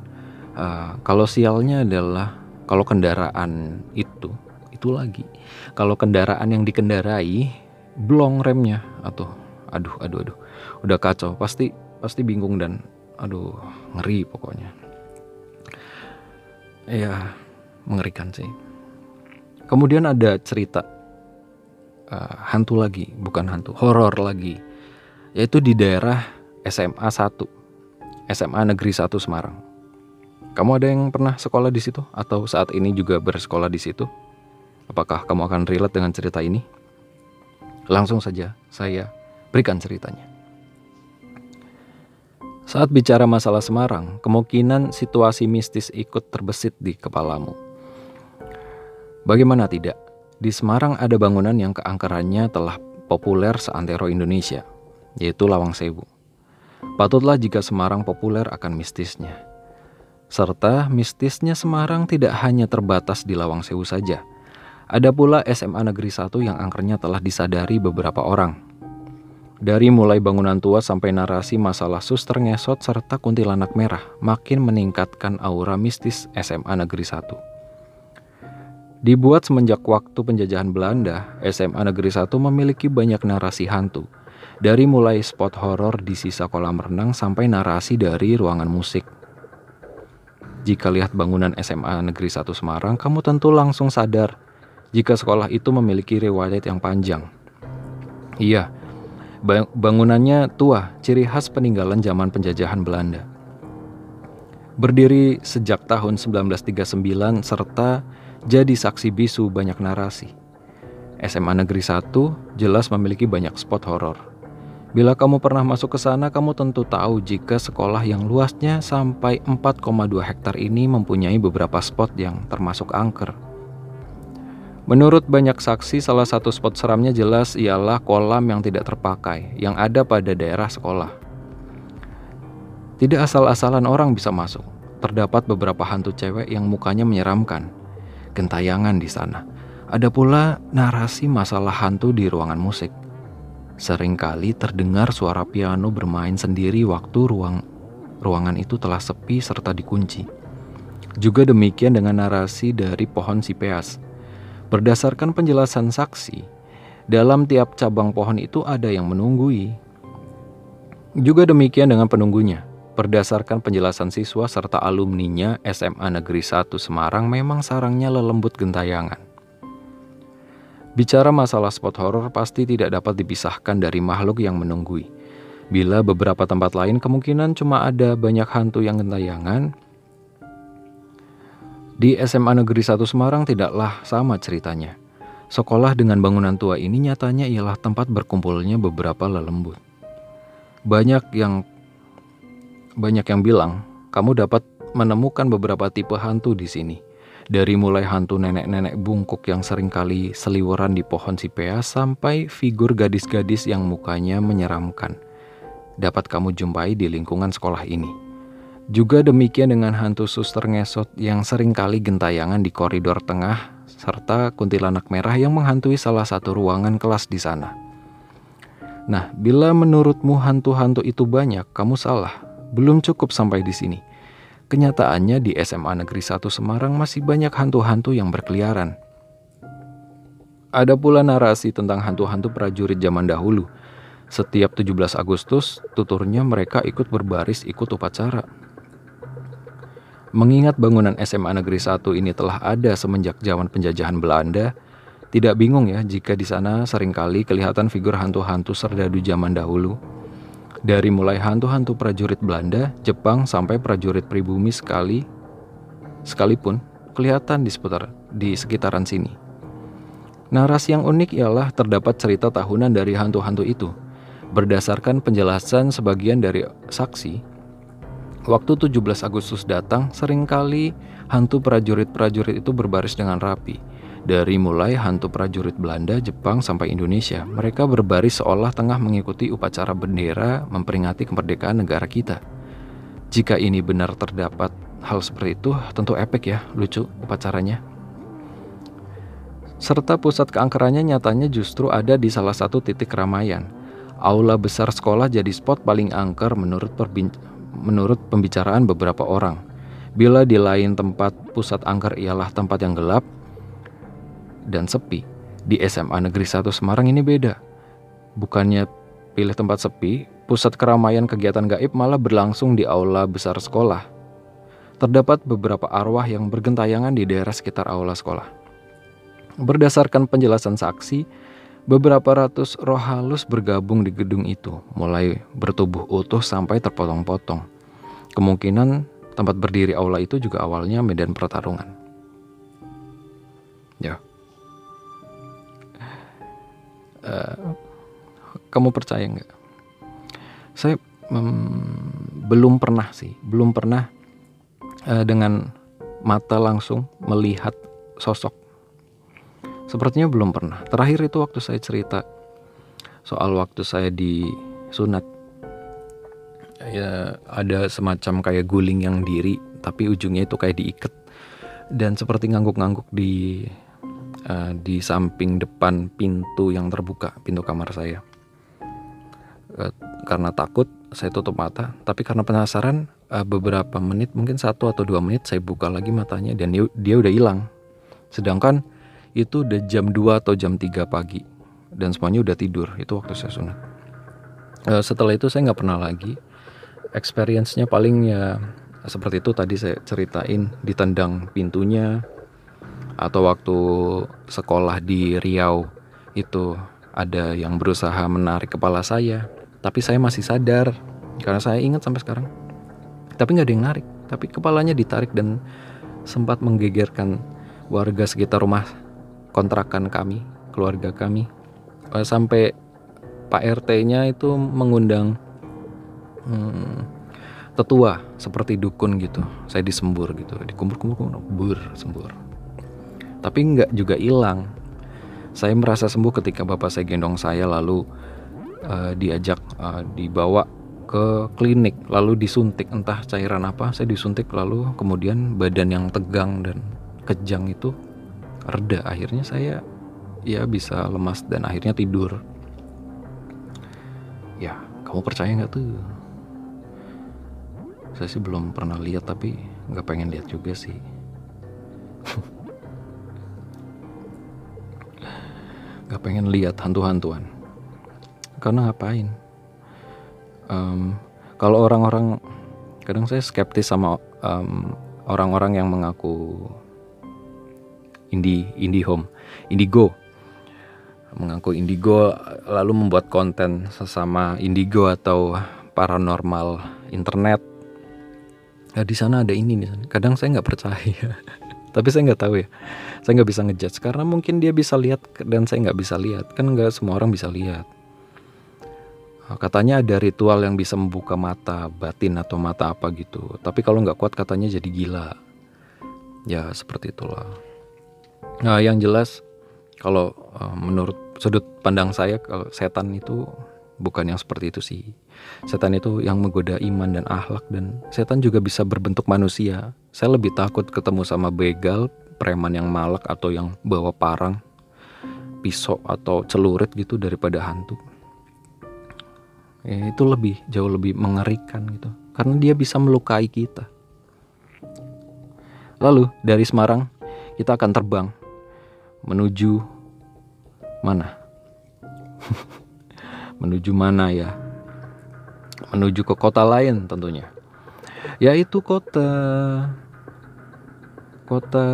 uh, kalau sialnya adalah kalau kendaraan itu itu lagi. Kalau kendaraan yang dikendarai blong remnya. Atau aduh aduh aduh. Udah kacau pasti pasti bingung dan aduh ngeri pokoknya ya mengerikan sih kemudian ada cerita uh, hantu lagi bukan hantu horor lagi yaitu di daerah SMA 1, SMA Negeri 1 Semarang. Kamu ada yang pernah sekolah di situ atau saat ini juga bersekolah di situ? Apakah kamu akan relate dengan cerita ini? Langsung saja saya berikan ceritanya. Saat bicara masalah Semarang, kemungkinan situasi mistis ikut terbesit di kepalamu. Bagaimana tidak? Di Semarang ada bangunan yang keangkerannya telah populer seantero Indonesia, yaitu Lawang Sewu. Patutlah jika Semarang populer akan mistisnya. Serta mistisnya Semarang tidak hanya terbatas di Lawang Sewu saja. Ada pula SMA Negeri 1 yang angkernya telah disadari beberapa orang. Dari mulai bangunan tua sampai narasi masalah suster ngesot serta kuntilanak merah makin meningkatkan aura mistis SMA Negeri 1. Dibuat semenjak waktu penjajahan Belanda, SMA Negeri 1 memiliki banyak narasi hantu. Dari mulai spot horor di sisa kolam renang sampai narasi dari ruangan musik. Jika lihat bangunan SMA Negeri 1 Semarang, kamu tentu langsung sadar jika sekolah itu memiliki riwayat yang panjang. Iya, bangunannya tua, ciri khas peninggalan zaman penjajahan Belanda. Berdiri sejak tahun 1939 serta jadi saksi bisu banyak narasi. SMA Negeri 1 jelas memiliki banyak spot horor. Bila kamu pernah masuk ke sana, kamu tentu tahu jika sekolah yang luasnya sampai 4,2 hektar ini mempunyai beberapa spot yang termasuk angker. Menurut banyak saksi, salah satu spot seramnya jelas ialah kolam yang tidak terpakai yang ada pada daerah sekolah. Tidak asal-asalan orang bisa masuk. Terdapat beberapa hantu cewek yang mukanya menyeramkan gentayangan di sana. Ada pula narasi masalah hantu di ruangan musik. Seringkali terdengar suara piano bermain sendiri waktu ruang ruangan itu telah sepi serta dikunci. Juga demikian dengan narasi dari pohon sipeas. Berdasarkan penjelasan saksi, dalam tiap cabang pohon itu ada yang menunggui. Juga demikian dengan penunggunya. Berdasarkan penjelasan siswa serta alumninya SMA Negeri 1 Semarang memang sarangnya lelembut gentayangan. Bicara masalah spot horor pasti tidak dapat dipisahkan dari makhluk yang menunggui. Bila beberapa tempat lain kemungkinan cuma ada banyak hantu yang gentayangan, di SMA Negeri 1 Semarang tidaklah sama ceritanya. Sekolah dengan bangunan tua ini nyatanya ialah tempat berkumpulnya beberapa lelembut. Banyak yang banyak yang bilang kamu dapat menemukan beberapa tipe hantu di sini. Dari mulai hantu nenek-nenek bungkuk yang sering kali seliweran di pohon sipea sampai figur gadis-gadis yang mukanya menyeramkan. Dapat kamu jumpai di lingkungan sekolah ini. Juga demikian dengan hantu suster ngesot yang sering kali gentayangan di koridor tengah serta kuntilanak merah yang menghantui salah satu ruangan kelas di sana. Nah, bila menurutmu hantu-hantu itu banyak, kamu salah. Belum cukup sampai di sini. Kenyataannya di SMA Negeri 1 Semarang masih banyak hantu-hantu yang berkeliaran. Ada pula narasi tentang hantu-hantu prajurit zaman dahulu. Setiap 17 Agustus, tuturnya mereka ikut berbaris ikut upacara. Mengingat bangunan SMA Negeri 1 ini telah ada semenjak zaman penjajahan Belanda, tidak bingung ya jika di sana sering kali kelihatan figur hantu-hantu serdadu zaman dahulu. Dari mulai hantu-hantu prajurit Belanda, Jepang sampai prajurit pribumi sekali sekalipun kelihatan di seputar di sekitaran sini. Narasi yang unik ialah terdapat cerita tahunan dari hantu-hantu itu. Berdasarkan penjelasan sebagian dari saksi, waktu 17 Agustus datang sering kali hantu prajurit-prajurit itu berbaris dengan rapi dari mulai hantu prajurit Belanda, Jepang, sampai Indonesia, mereka berbaris seolah tengah mengikuti upacara bendera memperingati kemerdekaan negara kita. Jika ini benar terdapat hal seperti itu, tentu epik ya, lucu upacaranya. Serta pusat keangkerannya nyatanya justru ada di salah satu titik keramaian. Aula besar sekolah jadi spot paling angker menurut, menurut pembicaraan beberapa orang. Bila di lain tempat pusat angker ialah tempat yang gelap, dan sepi. Di SMA Negeri 1 Semarang ini beda. Bukannya pilih tempat sepi, pusat keramaian kegiatan gaib malah berlangsung di aula besar sekolah. Terdapat beberapa arwah yang bergentayangan di daerah sekitar aula sekolah. Berdasarkan penjelasan saksi, Beberapa ratus roh halus bergabung di gedung itu, mulai bertubuh utuh sampai terpotong-potong. Kemungkinan tempat berdiri aula itu juga awalnya medan pertarungan. Ya. Uh, kamu percaya nggak? Saya um, belum pernah sih, belum pernah uh, dengan mata langsung melihat sosok. Sepertinya belum pernah. Terakhir itu waktu saya cerita soal waktu saya di sunat. Ya ada semacam kayak guling yang diri, tapi ujungnya itu kayak diikat dan seperti ngangguk-ngangguk di uh, di samping depan pintu yang terbuka, pintu kamar saya. Uh, karena takut, saya tutup mata. Tapi karena penasaran, uh, beberapa menit, mungkin satu atau dua menit, saya buka lagi matanya dan dia, dia udah hilang. Sedangkan itu udah jam 2 atau jam 3 pagi dan semuanya udah tidur. Itu waktu saya sunat. Uh, setelah itu saya nggak pernah lagi. Experience-nya paling ya seperti itu tadi saya ceritain ditendang pintunya atau waktu sekolah di Riau itu ada yang berusaha menarik kepala saya tapi saya masih sadar karena saya ingat sampai sekarang tapi nggak ada yang narik tapi kepalanya ditarik dan sempat menggegerkan warga sekitar rumah kontrakan kami keluarga kami. Eh, sampai Pak RT-nya itu mengundang hmm, tetua seperti dukun gitu. Saya disembur gitu dikumpul-kumpul bur sembur. Tapi nggak juga hilang. Saya merasa sembuh ketika bapak saya gendong saya lalu uh, diajak uh, dibawa ke klinik lalu disuntik. Entah cairan apa saya disuntik lalu kemudian badan yang tegang dan kejang itu reda. Akhirnya saya ya bisa lemas dan akhirnya tidur. Ya kamu percaya nggak tuh? Saya sih belum pernah lihat tapi nggak pengen lihat juga sih. [laughs] Nggak pengen lihat hantu-hantuan. Karena ngapain? Um, kalau orang-orang kadang saya skeptis sama um, orang-orang yang mengaku indie home indigo mengaku indigo lalu membuat konten sesama indigo atau paranormal internet ya di sana ada ini nih kadang saya nggak percaya [laughs] tapi saya nggak tahu ya saya nggak bisa ngejudge karena mungkin dia bisa lihat dan saya nggak bisa lihat kan nggak semua orang bisa lihat Katanya ada ritual yang bisa membuka mata batin atau mata apa gitu. Tapi kalau nggak kuat katanya jadi gila. Ya seperti itulah. Nah yang jelas kalau uh, menurut sudut pandang saya kalau setan itu bukan yang seperti itu sih. Setan itu yang menggoda iman dan akhlak dan setan juga bisa berbentuk manusia. Saya lebih takut ketemu sama begal, preman yang malak atau yang bawa parang, pisau atau celurit gitu daripada hantu ya, itu lebih jauh lebih mengerikan gitu karena dia bisa melukai kita lalu dari Semarang kita akan terbang menuju mana? [laughs] Menuju mana ya? Menuju ke kota lain tentunya. Yaitu kota kota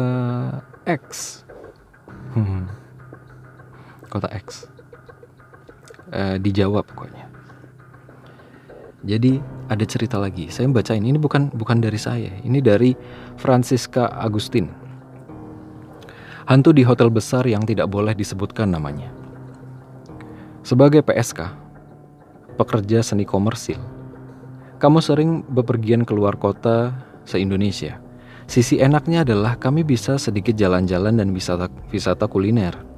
X. [laughs] Kota X. Eh, di Jawa pokoknya. Jadi ada cerita lagi. Saya bacain. Ini bukan bukan dari saya. Ini dari Francisca Agustin. Hantu di hotel besar yang tidak boleh disebutkan namanya. Sebagai PSK, pekerja seni komersil, kamu sering bepergian keluar kota se-Indonesia. Sisi enaknya adalah kami bisa sedikit jalan-jalan dan wisata, wisata kuliner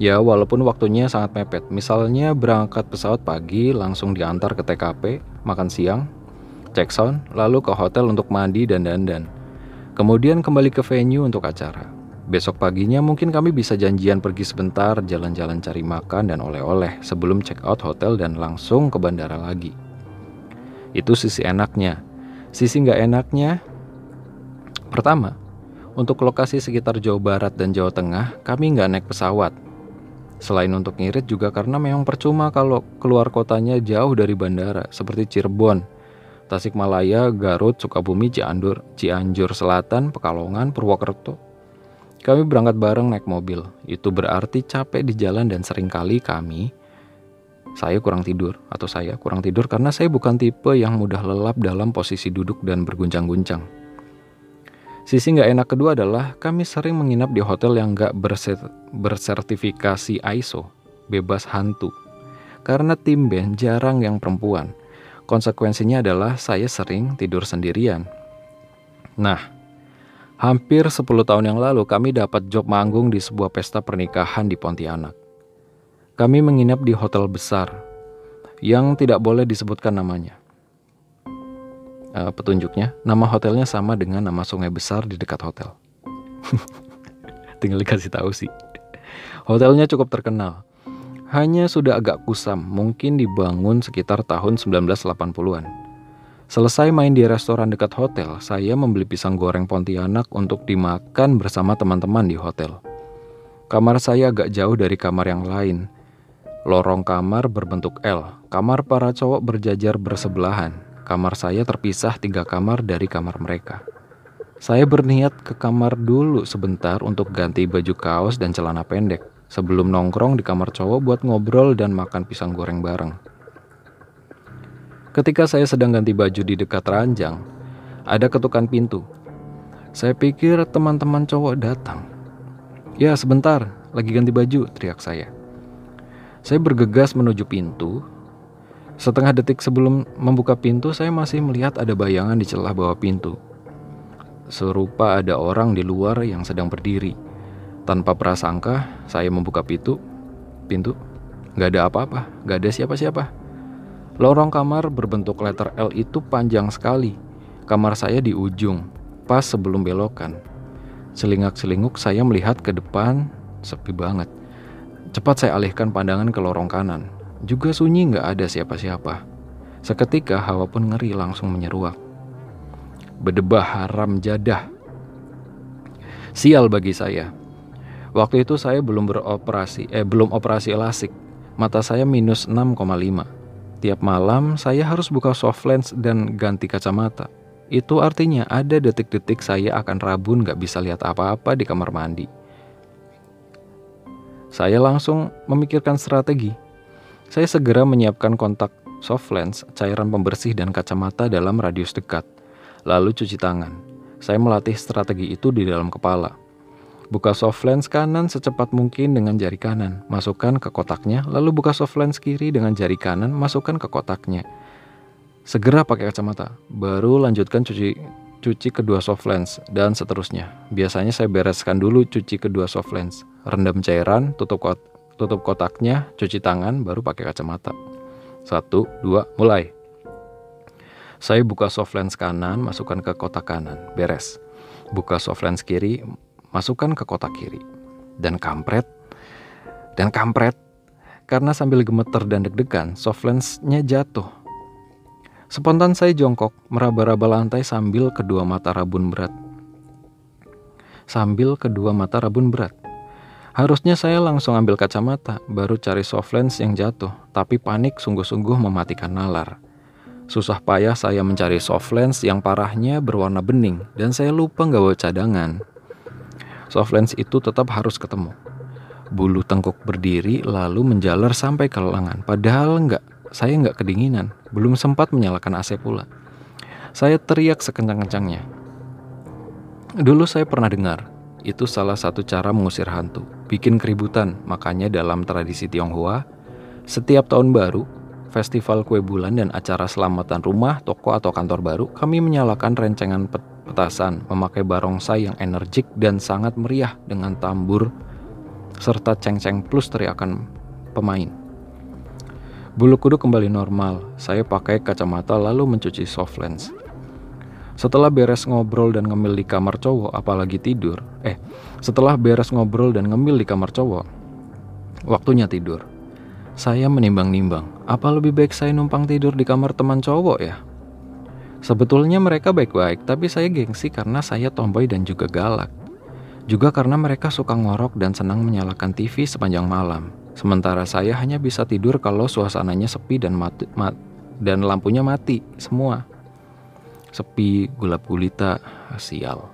Ya, walaupun waktunya sangat mepet. Misalnya berangkat pesawat pagi, langsung diantar ke TKP, makan siang, cek sound, lalu ke hotel untuk mandi dan dandan. Kemudian kembali ke venue untuk acara. Besok paginya mungkin kami bisa janjian pergi sebentar, jalan-jalan cari makan dan oleh-oleh sebelum check out hotel dan langsung ke bandara lagi. Itu sisi enaknya. Sisi nggak enaknya, pertama, untuk lokasi sekitar Jawa Barat dan Jawa Tengah, kami nggak naik pesawat, Selain untuk ngirit juga karena memang percuma kalau keluar kotanya jauh dari bandara seperti Cirebon, Tasikmalaya, Garut, Sukabumi, Cianjur, Cianjur Selatan, Pekalongan, Purwokerto. Kami berangkat bareng naik mobil. Itu berarti capek di jalan dan sering kali kami saya kurang tidur atau saya kurang tidur karena saya bukan tipe yang mudah lelap dalam posisi duduk dan berguncang-guncang. Sisi nggak enak kedua adalah kami sering menginap di hotel yang nggak bersertifikasi ISO, bebas hantu. Karena tim band jarang yang perempuan. Konsekuensinya adalah saya sering tidur sendirian. Nah, hampir 10 tahun yang lalu kami dapat job manggung di sebuah pesta pernikahan di Pontianak. Kami menginap di hotel besar yang tidak boleh disebutkan namanya. Uh, petunjuknya, nama hotelnya sama dengan nama sungai besar di dekat hotel. [laughs] Tinggal dikasih tahu sih. Hotelnya cukup terkenal. Hanya sudah agak kusam, mungkin dibangun sekitar tahun 1980-an. Selesai main di restoran dekat hotel, saya membeli pisang goreng Pontianak untuk dimakan bersama teman-teman di hotel. Kamar saya agak jauh dari kamar yang lain, Lorong kamar berbentuk L. Kamar para cowok berjajar bersebelahan. Kamar saya terpisah tiga kamar dari kamar mereka. Saya berniat ke kamar dulu sebentar untuk ganti baju kaos dan celana pendek sebelum nongkrong di kamar cowok buat ngobrol dan makan pisang goreng bareng. Ketika saya sedang ganti baju di dekat ranjang, ada ketukan pintu. Saya pikir teman-teman cowok datang. Ya, sebentar, lagi ganti baju, teriak saya. Saya bergegas menuju pintu. Setengah detik sebelum membuka pintu, saya masih melihat ada bayangan di celah bawah pintu. Serupa ada orang di luar yang sedang berdiri. Tanpa prasangka, saya membuka pintu. Pintu, gak ada apa-apa, gak ada siapa-siapa. Lorong kamar berbentuk letter L itu panjang sekali. Kamar saya di ujung, pas sebelum belokan. Selingak-selinguk saya melihat ke depan, sepi banget. Cepat saya alihkan pandangan ke lorong kanan. Juga sunyi nggak ada siapa-siapa. Seketika hawa pun ngeri langsung menyeruak. Bedebah haram jadah. Sial bagi saya. Waktu itu saya belum beroperasi, eh belum operasi elastik. Mata saya minus 6,5. Tiap malam saya harus buka soft lens dan ganti kacamata. Itu artinya ada detik-detik saya akan rabun gak bisa lihat apa-apa di kamar mandi. Saya langsung memikirkan strategi. Saya segera menyiapkan kontak soft lens, cairan pembersih dan kacamata dalam radius dekat. Lalu cuci tangan. Saya melatih strategi itu di dalam kepala. Buka soft lens kanan secepat mungkin dengan jari kanan, masukkan ke kotaknya, lalu buka soft lens kiri dengan jari kanan, masukkan ke kotaknya. Segera pakai kacamata, baru lanjutkan cuci cuci kedua soft lens, dan seterusnya. Biasanya saya bereskan dulu cuci kedua soft lens, rendam cairan, tutup, kot tutup kotaknya, cuci tangan, baru pakai kacamata. Satu, dua, mulai. Saya buka soft lens kanan, masukkan ke kotak kanan, beres. Buka soft lens kiri, masukkan ke kotak kiri. Dan kampret, dan kampret, karena sambil gemeter dan deg-degan, soft lensnya jatuh Spontan saya jongkok, meraba-raba lantai sambil kedua mata rabun berat. Sambil kedua mata rabun berat. Harusnya saya langsung ambil kacamata, baru cari soft lens yang jatuh, tapi panik sungguh-sungguh mematikan nalar. Susah payah saya mencari soft lens yang parahnya berwarna bening, dan saya lupa nggak bawa cadangan. Soft lens itu tetap harus ketemu. Bulu tengkuk berdiri lalu menjalar sampai ke lengan, padahal nggak saya nggak kedinginan, belum sempat menyalakan AC pula. Saya teriak sekencang-kencangnya. Dulu saya pernah dengar, itu salah satu cara mengusir hantu, bikin keributan. Makanya dalam tradisi Tionghoa, setiap tahun baru, festival kue bulan dan acara selamatan rumah, toko atau kantor baru, kami menyalakan rencengan petasan, memakai barongsai yang energik dan sangat meriah dengan tambur serta ceng-ceng plus teriakan pemain. Bulu kuduk kembali normal. Saya pakai kacamata lalu mencuci soft lens. Setelah beres ngobrol dan ngemil di kamar cowok, apalagi tidur. Eh, setelah beres ngobrol dan ngemil di kamar cowok, waktunya tidur. Saya menimbang-nimbang, apa lebih baik saya numpang tidur di kamar teman cowok ya? Sebetulnya mereka baik-baik, tapi saya gengsi karena saya tomboy dan juga galak. Juga karena mereka suka ngorok dan senang menyalakan TV sepanjang malam. Sementara saya hanya bisa tidur kalau suasananya sepi dan mati, mat, dan lampunya mati semua. Sepi, gulap gulita, sial.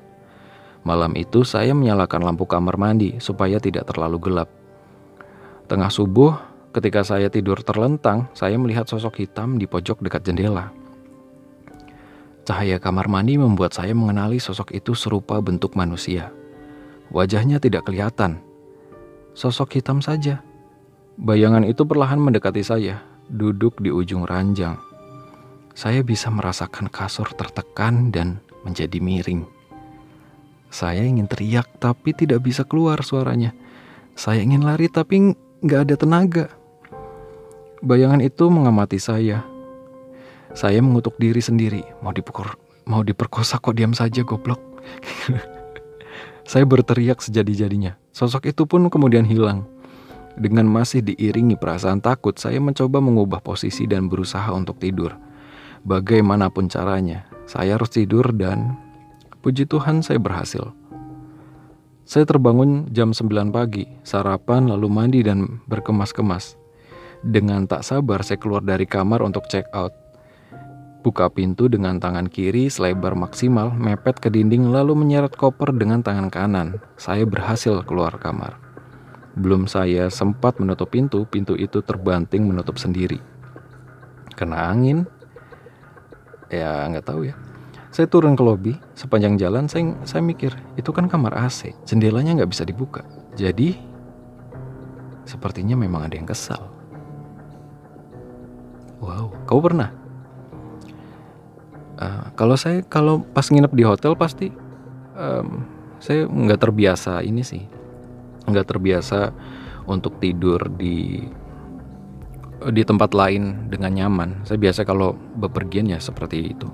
Malam itu saya menyalakan lampu kamar mandi supaya tidak terlalu gelap. Tengah subuh, ketika saya tidur terlentang, saya melihat sosok hitam di pojok dekat jendela. Cahaya kamar mandi membuat saya mengenali sosok itu serupa bentuk manusia. Wajahnya tidak kelihatan. Sosok hitam saja. Bayangan itu perlahan mendekati saya, duduk di ujung ranjang. Saya bisa merasakan kasur tertekan dan menjadi miring. Saya ingin teriak tapi tidak bisa keluar suaranya. Saya ingin lari tapi nggak ada tenaga. Bayangan itu mengamati saya, saya mengutuk diri sendiri, mau dipukul, mau diperkosa kok diam saja goblok. [laughs] saya berteriak sejadi-jadinya. Sosok itu pun kemudian hilang. Dengan masih diiringi perasaan takut, saya mencoba mengubah posisi dan berusaha untuk tidur. Bagaimanapun caranya, saya harus tidur dan puji Tuhan saya berhasil. Saya terbangun jam 9 pagi, sarapan lalu mandi dan berkemas-kemas. Dengan tak sabar saya keluar dari kamar untuk check out. Buka pintu dengan tangan kiri selebar maksimal, mepet ke dinding lalu menyeret koper dengan tangan kanan. Saya berhasil keluar kamar. Belum saya sempat menutup pintu, pintu itu terbanting menutup sendiri. Kena angin? Ya nggak tahu ya. Saya turun ke lobi, sepanjang jalan saya, saya mikir, itu kan kamar AC, jendelanya nggak bisa dibuka. Jadi, sepertinya memang ada yang kesal. Wow, kau pernah? Uh, kalau saya kalau pas nginep di hotel pasti um, saya nggak terbiasa ini sih nggak terbiasa untuk tidur di di tempat lain dengan nyaman. Saya biasa kalau bepergian ya seperti itu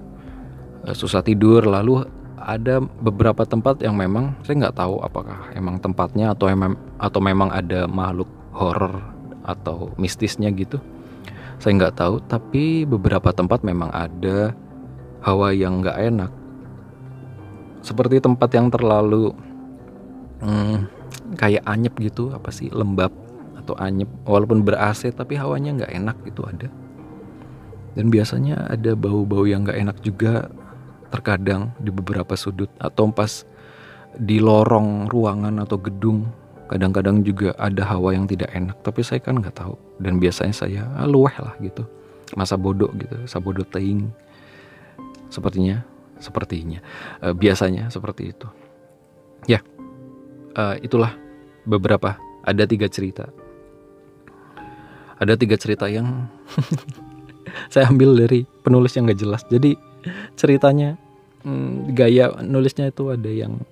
uh, susah tidur. Lalu ada beberapa tempat yang memang saya nggak tahu apakah emang tempatnya atau emang atau memang ada makhluk horor atau mistisnya gitu. Saya nggak tahu, tapi beberapa tempat memang ada hawa yang nggak enak. Seperti tempat yang terlalu hmm, kayak anyep gitu apa sih lembab atau anyep. Walaupun ber AC tapi hawanya nggak enak gitu ada. Dan biasanya ada bau-bau yang nggak enak juga terkadang di beberapa sudut. Atau pas di lorong ruangan atau gedung kadang-kadang juga ada hawa yang tidak enak. Tapi saya kan nggak tahu. Dan biasanya saya ah, luweh lah gitu. Masa bodoh gitu sabodo teing Sepertinya, sepertinya, uh, biasanya seperti itu. Ya, uh, itulah beberapa. Ada tiga cerita. Ada tiga cerita yang [laughs] saya ambil dari penulis yang gak jelas. Jadi ceritanya, hmm, gaya nulisnya itu ada yang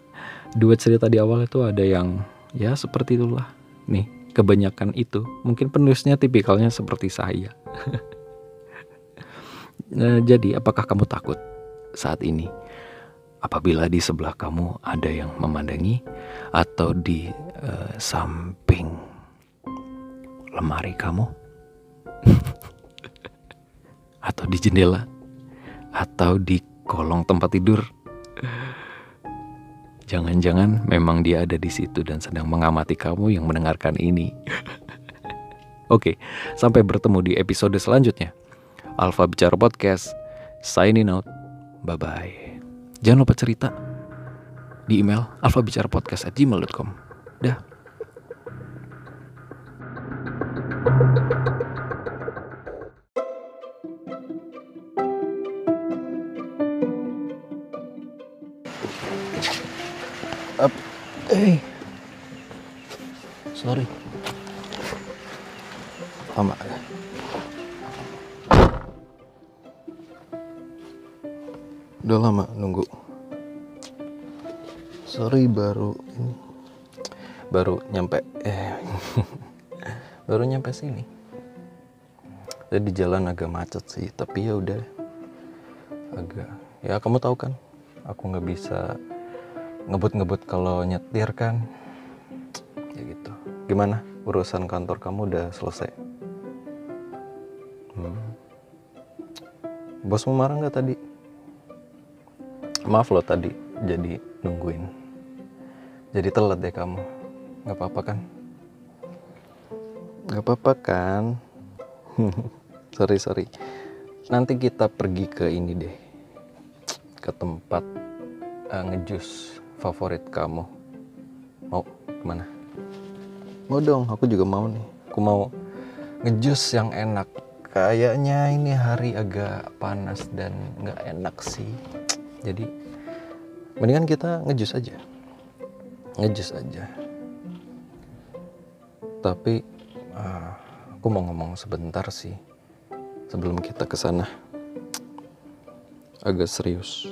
dua cerita di awal itu ada yang ya seperti itulah. Nih, kebanyakan itu. Mungkin penulisnya tipikalnya seperti saya. Nah, [laughs] jadi, apakah kamu takut? Saat ini. Apabila di sebelah kamu ada yang memandangi atau di uh, samping lemari kamu [laughs] atau di jendela atau di kolong tempat tidur. Jangan-jangan memang dia ada di situ dan sedang mengamati kamu yang mendengarkan ini. [laughs] Oke, sampai bertemu di episode selanjutnya. Alfa Bicara Podcast, signing out. Bye bye. Jangan lupa cerita di email alfabicarapodcast@gmail.com. Dah. Up. Hey. Sorry. Lama. Udah lama nunggu. Sorry baru ini. Baru nyampe eh [laughs] baru nyampe sini. Jadi di jalan agak macet sih tapi ya udah. Agak ya kamu tahu kan aku nggak bisa ngebut-ngebut kalau nyetir kan. Ya gitu. Gimana? Urusan kantor kamu udah selesai? Hmm. bosmu marah nggak tadi maaf loh tadi jadi nungguin jadi telat deh kamu nggak apa-apa kan nggak apa-apa kan [laughs] sorry sorry nanti kita pergi ke ini deh ke tempat uh, ngejus favorit kamu? Mau ke mana? Mau dong, aku juga mau nih. Aku mau ngejus yang enak. Kayaknya ini hari agak panas dan nggak enak sih. Jadi mendingan kita ngejus aja. Ngejus aja. Tapi uh, aku mau ngomong sebentar sih sebelum kita ke sana. Agak serius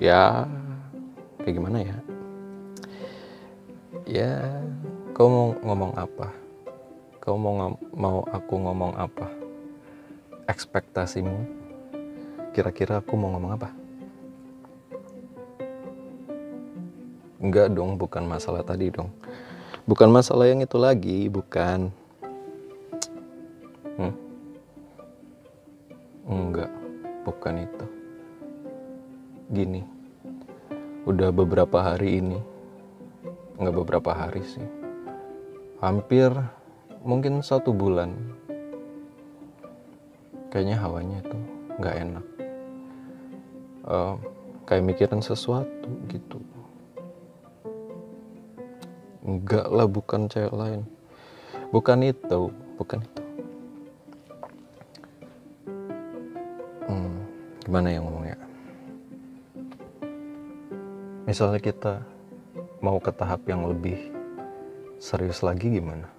ya kayak gimana ya ya kau mau ngomong apa kau mau mau aku ngomong apa ekspektasimu kira-kira aku mau ngomong apa? Enggak dong bukan masalah tadi dong. Bukan masalah yang itu lagi bukan. Hmm? enggak bukan itu. Gini udah beberapa hari ini nggak beberapa hari sih hampir mungkin satu bulan kayaknya hawanya itu nggak enak. Uh, kayak mikirin sesuatu gitu. Enggak lah bukan cewek lain. Bukan itu bukan itu. Hmm, gimana ya ngomongnya misalnya kita mau ke tahap yang lebih serius lagi gimana?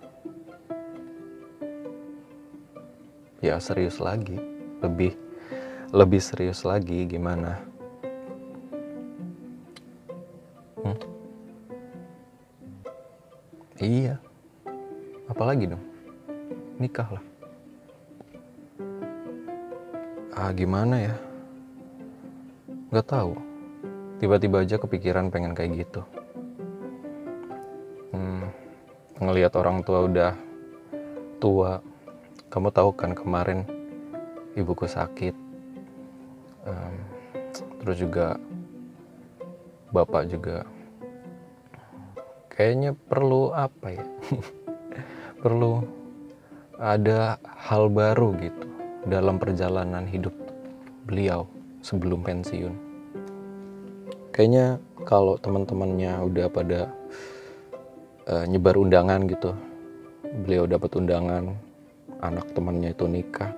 Ya serius lagi, lebih lebih serius lagi gimana? Hmm? Iya, apalagi dong? Nikah lah. Ah gimana ya? Gak tahu tiba-tiba aja kepikiran pengen kayak gitu hmm, ngelihat orang tua udah tua kamu tahu kan kemarin ibuku sakit terus juga bapak juga kayaknya perlu apa ya? [laughs] Perlu ada hal baru gitu dalam perjalanan hidup beliau sebelum pensiun. Kayaknya kalau teman-temannya udah pada uh, nyebar undangan gitu beliau dapat undangan anak temannya itu nikah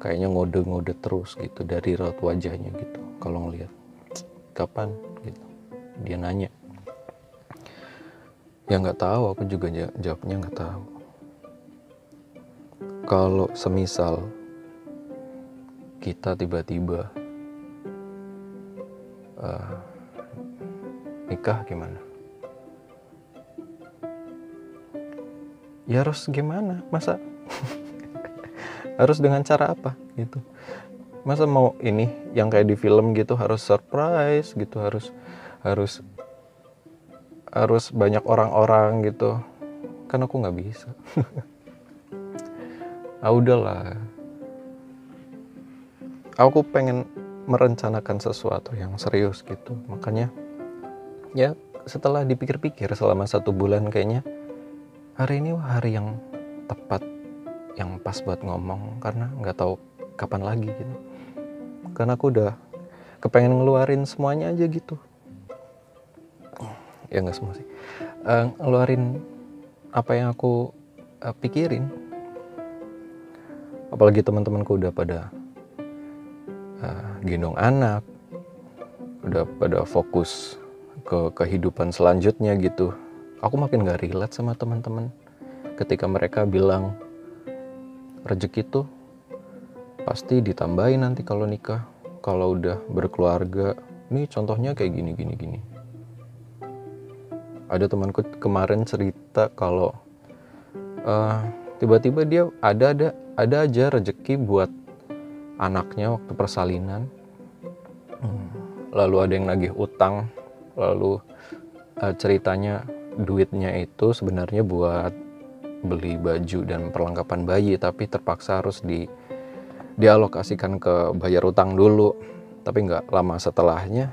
kayaknya ngode-ngode terus gitu dari raut wajahnya gitu kalau ngelihat. Kapan? Gitu. Dia nanya. Ya nggak tahu. Aku juga jawabnya nggak tahu. Kalau semisal kita tiba-tiba uh, nikah gimana? Ya harus gimana? Masa [laughs] harus dengan cara apa gitu? Masa mau ini yang kayak di film gitu harus surprise gitu harus harus harus banyak orang-orang gitu. Kan aku nggak bisa. [laughs] Ah udahlah. Aku pengen merencanakan sesuatu yang serius gitu. Makanya ya setelah dipikir-pikir selama satu bulan kayaknya hari ini hari yang tepat yang pas buat ngomong karena nggak tahu kapan lagi gitu. Karena aku udah kepengen ngeluarin semuanya aja gitu. Ya nggak semua sih. Uh, ngeluarin apa yang aku uh, pikirin. Apalagi teman-temanku udah pada uh, gendong anak udah pada fokus ke kehidupan selanjutnya gitu. Aku makin gak relate sama teman-teman ketika mereka bilang rezeki tuh pasti ditambahin nanti kalau nikah. Kalau udah berkeluarga. Ini contohnya kayak gini gini gini. Ada temanku kemarin cerita kalau uh, tiba-tiba dia ada ada ada aja rezeki buat anaknya waktu persalinan. Lalu ada yang nagih utang. Lalu uh, ceritanya duitnya itu sebenarnya buat beli baju dan perlengkapan bayi tapi terpaksa harus di dialokasikan ke bayar utang dulu. Tapi nggak lama setelahnya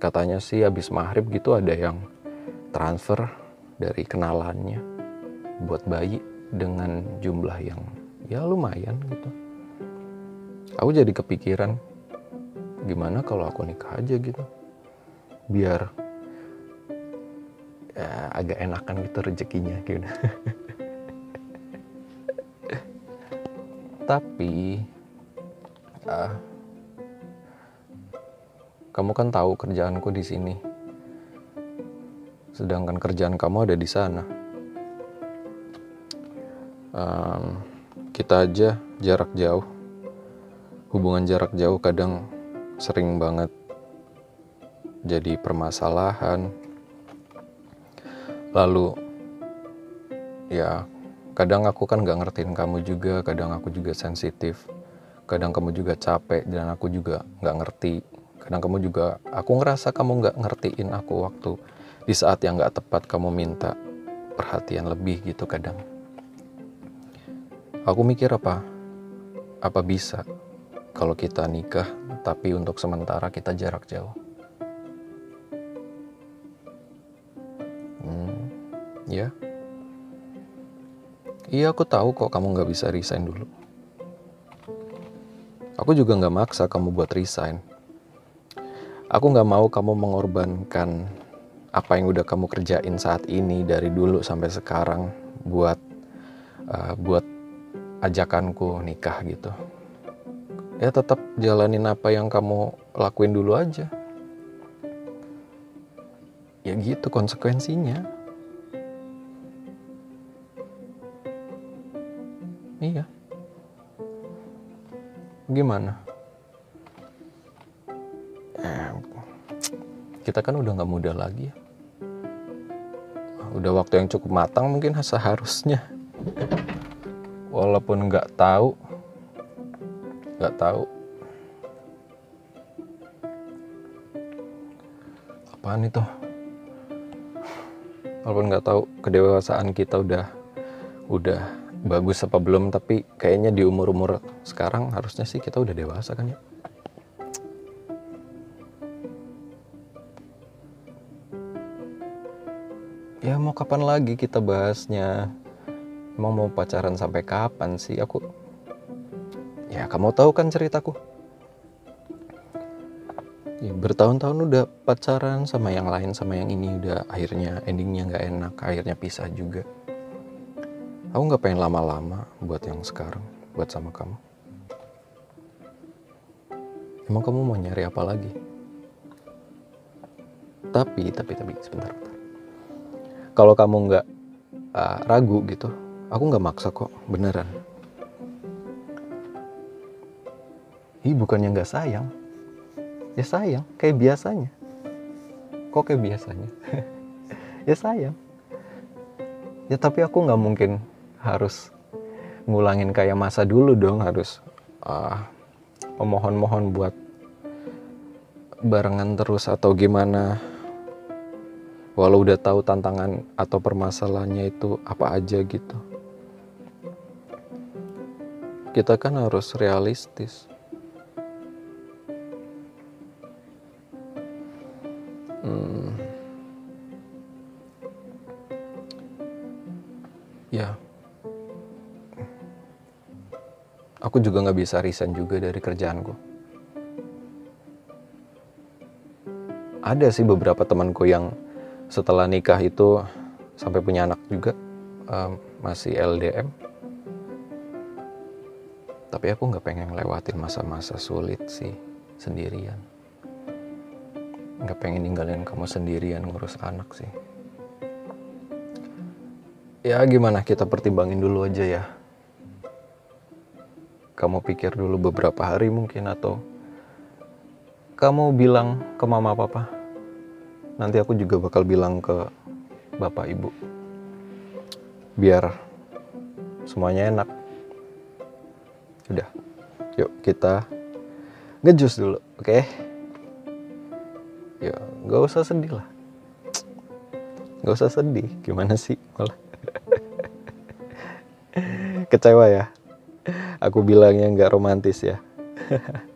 katanya sih habis maghrib gitu ada yang transfer dari kenalannya buat bayi dengan jumlah yang ya lumayan gitu. Aku jadi kepikiran gimana kalau aku nikah aja gitu biar ya, agak enakan gitu rezekinya gitu. Tapi uh, kamu kan tahu kerjaanku di sini. Sedangkan kerjaan kamu ada di sana. Um, kita aja jarak jauh. Hubungan jarak jauh kadang sering banget jadi permasalahan lalu ya kadang aku kan gak ngertiin kamu juga kadang aku juga sensitif kadang kamu juga capek dan aku juga gak ngerti. Kadang kamu juga aku ngerasa kamu gak ngertiin aku waktu di saat yang gak tepat kamu minta perhatian lebih gitu kadang. Aku mikir apa? Apa bisa kalau kita nikah tapi untuk sementara kita jarak jauh hmm, ya Iya aku tahu kok kamu nggak bisa resign dulu. Aku juga nggak maksa kamu buat resign. Aku nggak mau kamu mengorbankan apa yang udah kamu kerjain saat ini dari dulu sampai sekarang buat uh, buat ajakanku nikah gitu. Ya tetap jalanin apa yang kamu lakuin dulu aja. Gitu konsekuensinya. Iya. Gimana? Eh, kita kan udah nggak muda lagi ya. Udah waktu yang cukup matang mungkin seharusnya. Walaupun nggak tahu, nggak tahu. Apaan itu? Walaupun nggak tahu kedewasaan kita udah udah bagus apa belum tapi kayaknya di umur-umur sekarang harusnya sih kita udah dewasa kan ya? Ya mau kapan lagi kita bahasnya? Emang mau pacaran sampai kapan sih? Aku ya kamu tahu kan ceritaku bertahun-tahun udah pacaran sama yang lain sama yang ini udah akhirnya endingnya nggak enak akhirnya pisah juga Aku nggak pengen lama-lama buat yang sekarang, buat sama kamu. Emang kamu mau nyari apa lagi? Tapi, tapi, tapi, sebentar. Kalau kamu nggak uh, ragu gitu, aku nggak maksa kok, beneran. Ih, bukannya nggak sayang. Ya sayang, kayak biasanya. Kok kayak biasanya? [laughs] ya sayang. Ya tapi aku nggak mungkin harus ngulangin kayak masa dulu dong harus uh, memohon-mohon buat barengan terus atau gimana walau udah tahu tantangan atau permasalahannya itu apa aja gitu kita kan harus realistis juga nggak bisa resign juga dari kerjaanku. Ada sih beberapa temanku yang setelah nikah itu sampai punya anak juga um, masih LDM. Tapi aku nggak pengen lewatin masa-masa sulit sih sendirian. Nggak pengen ninggalin kamu sendirian ngurus anak sih. Ya gimana kita pertimbangin dulu aja ya kamu pikir dulu beberapa hari mungkin atau kamu bilang ke mama papa. Nanti aku juga bakal bilang ke bapak ibu. Biar semuanya enak. Udah, yuk kita ngejus dulu, oke? Okay? Ya, gak usah sedih lah. Gak usah sedih, gimana sih malah. [laughs] Kecewa ya? Aku bilangnya nggak romantis ya [laughs]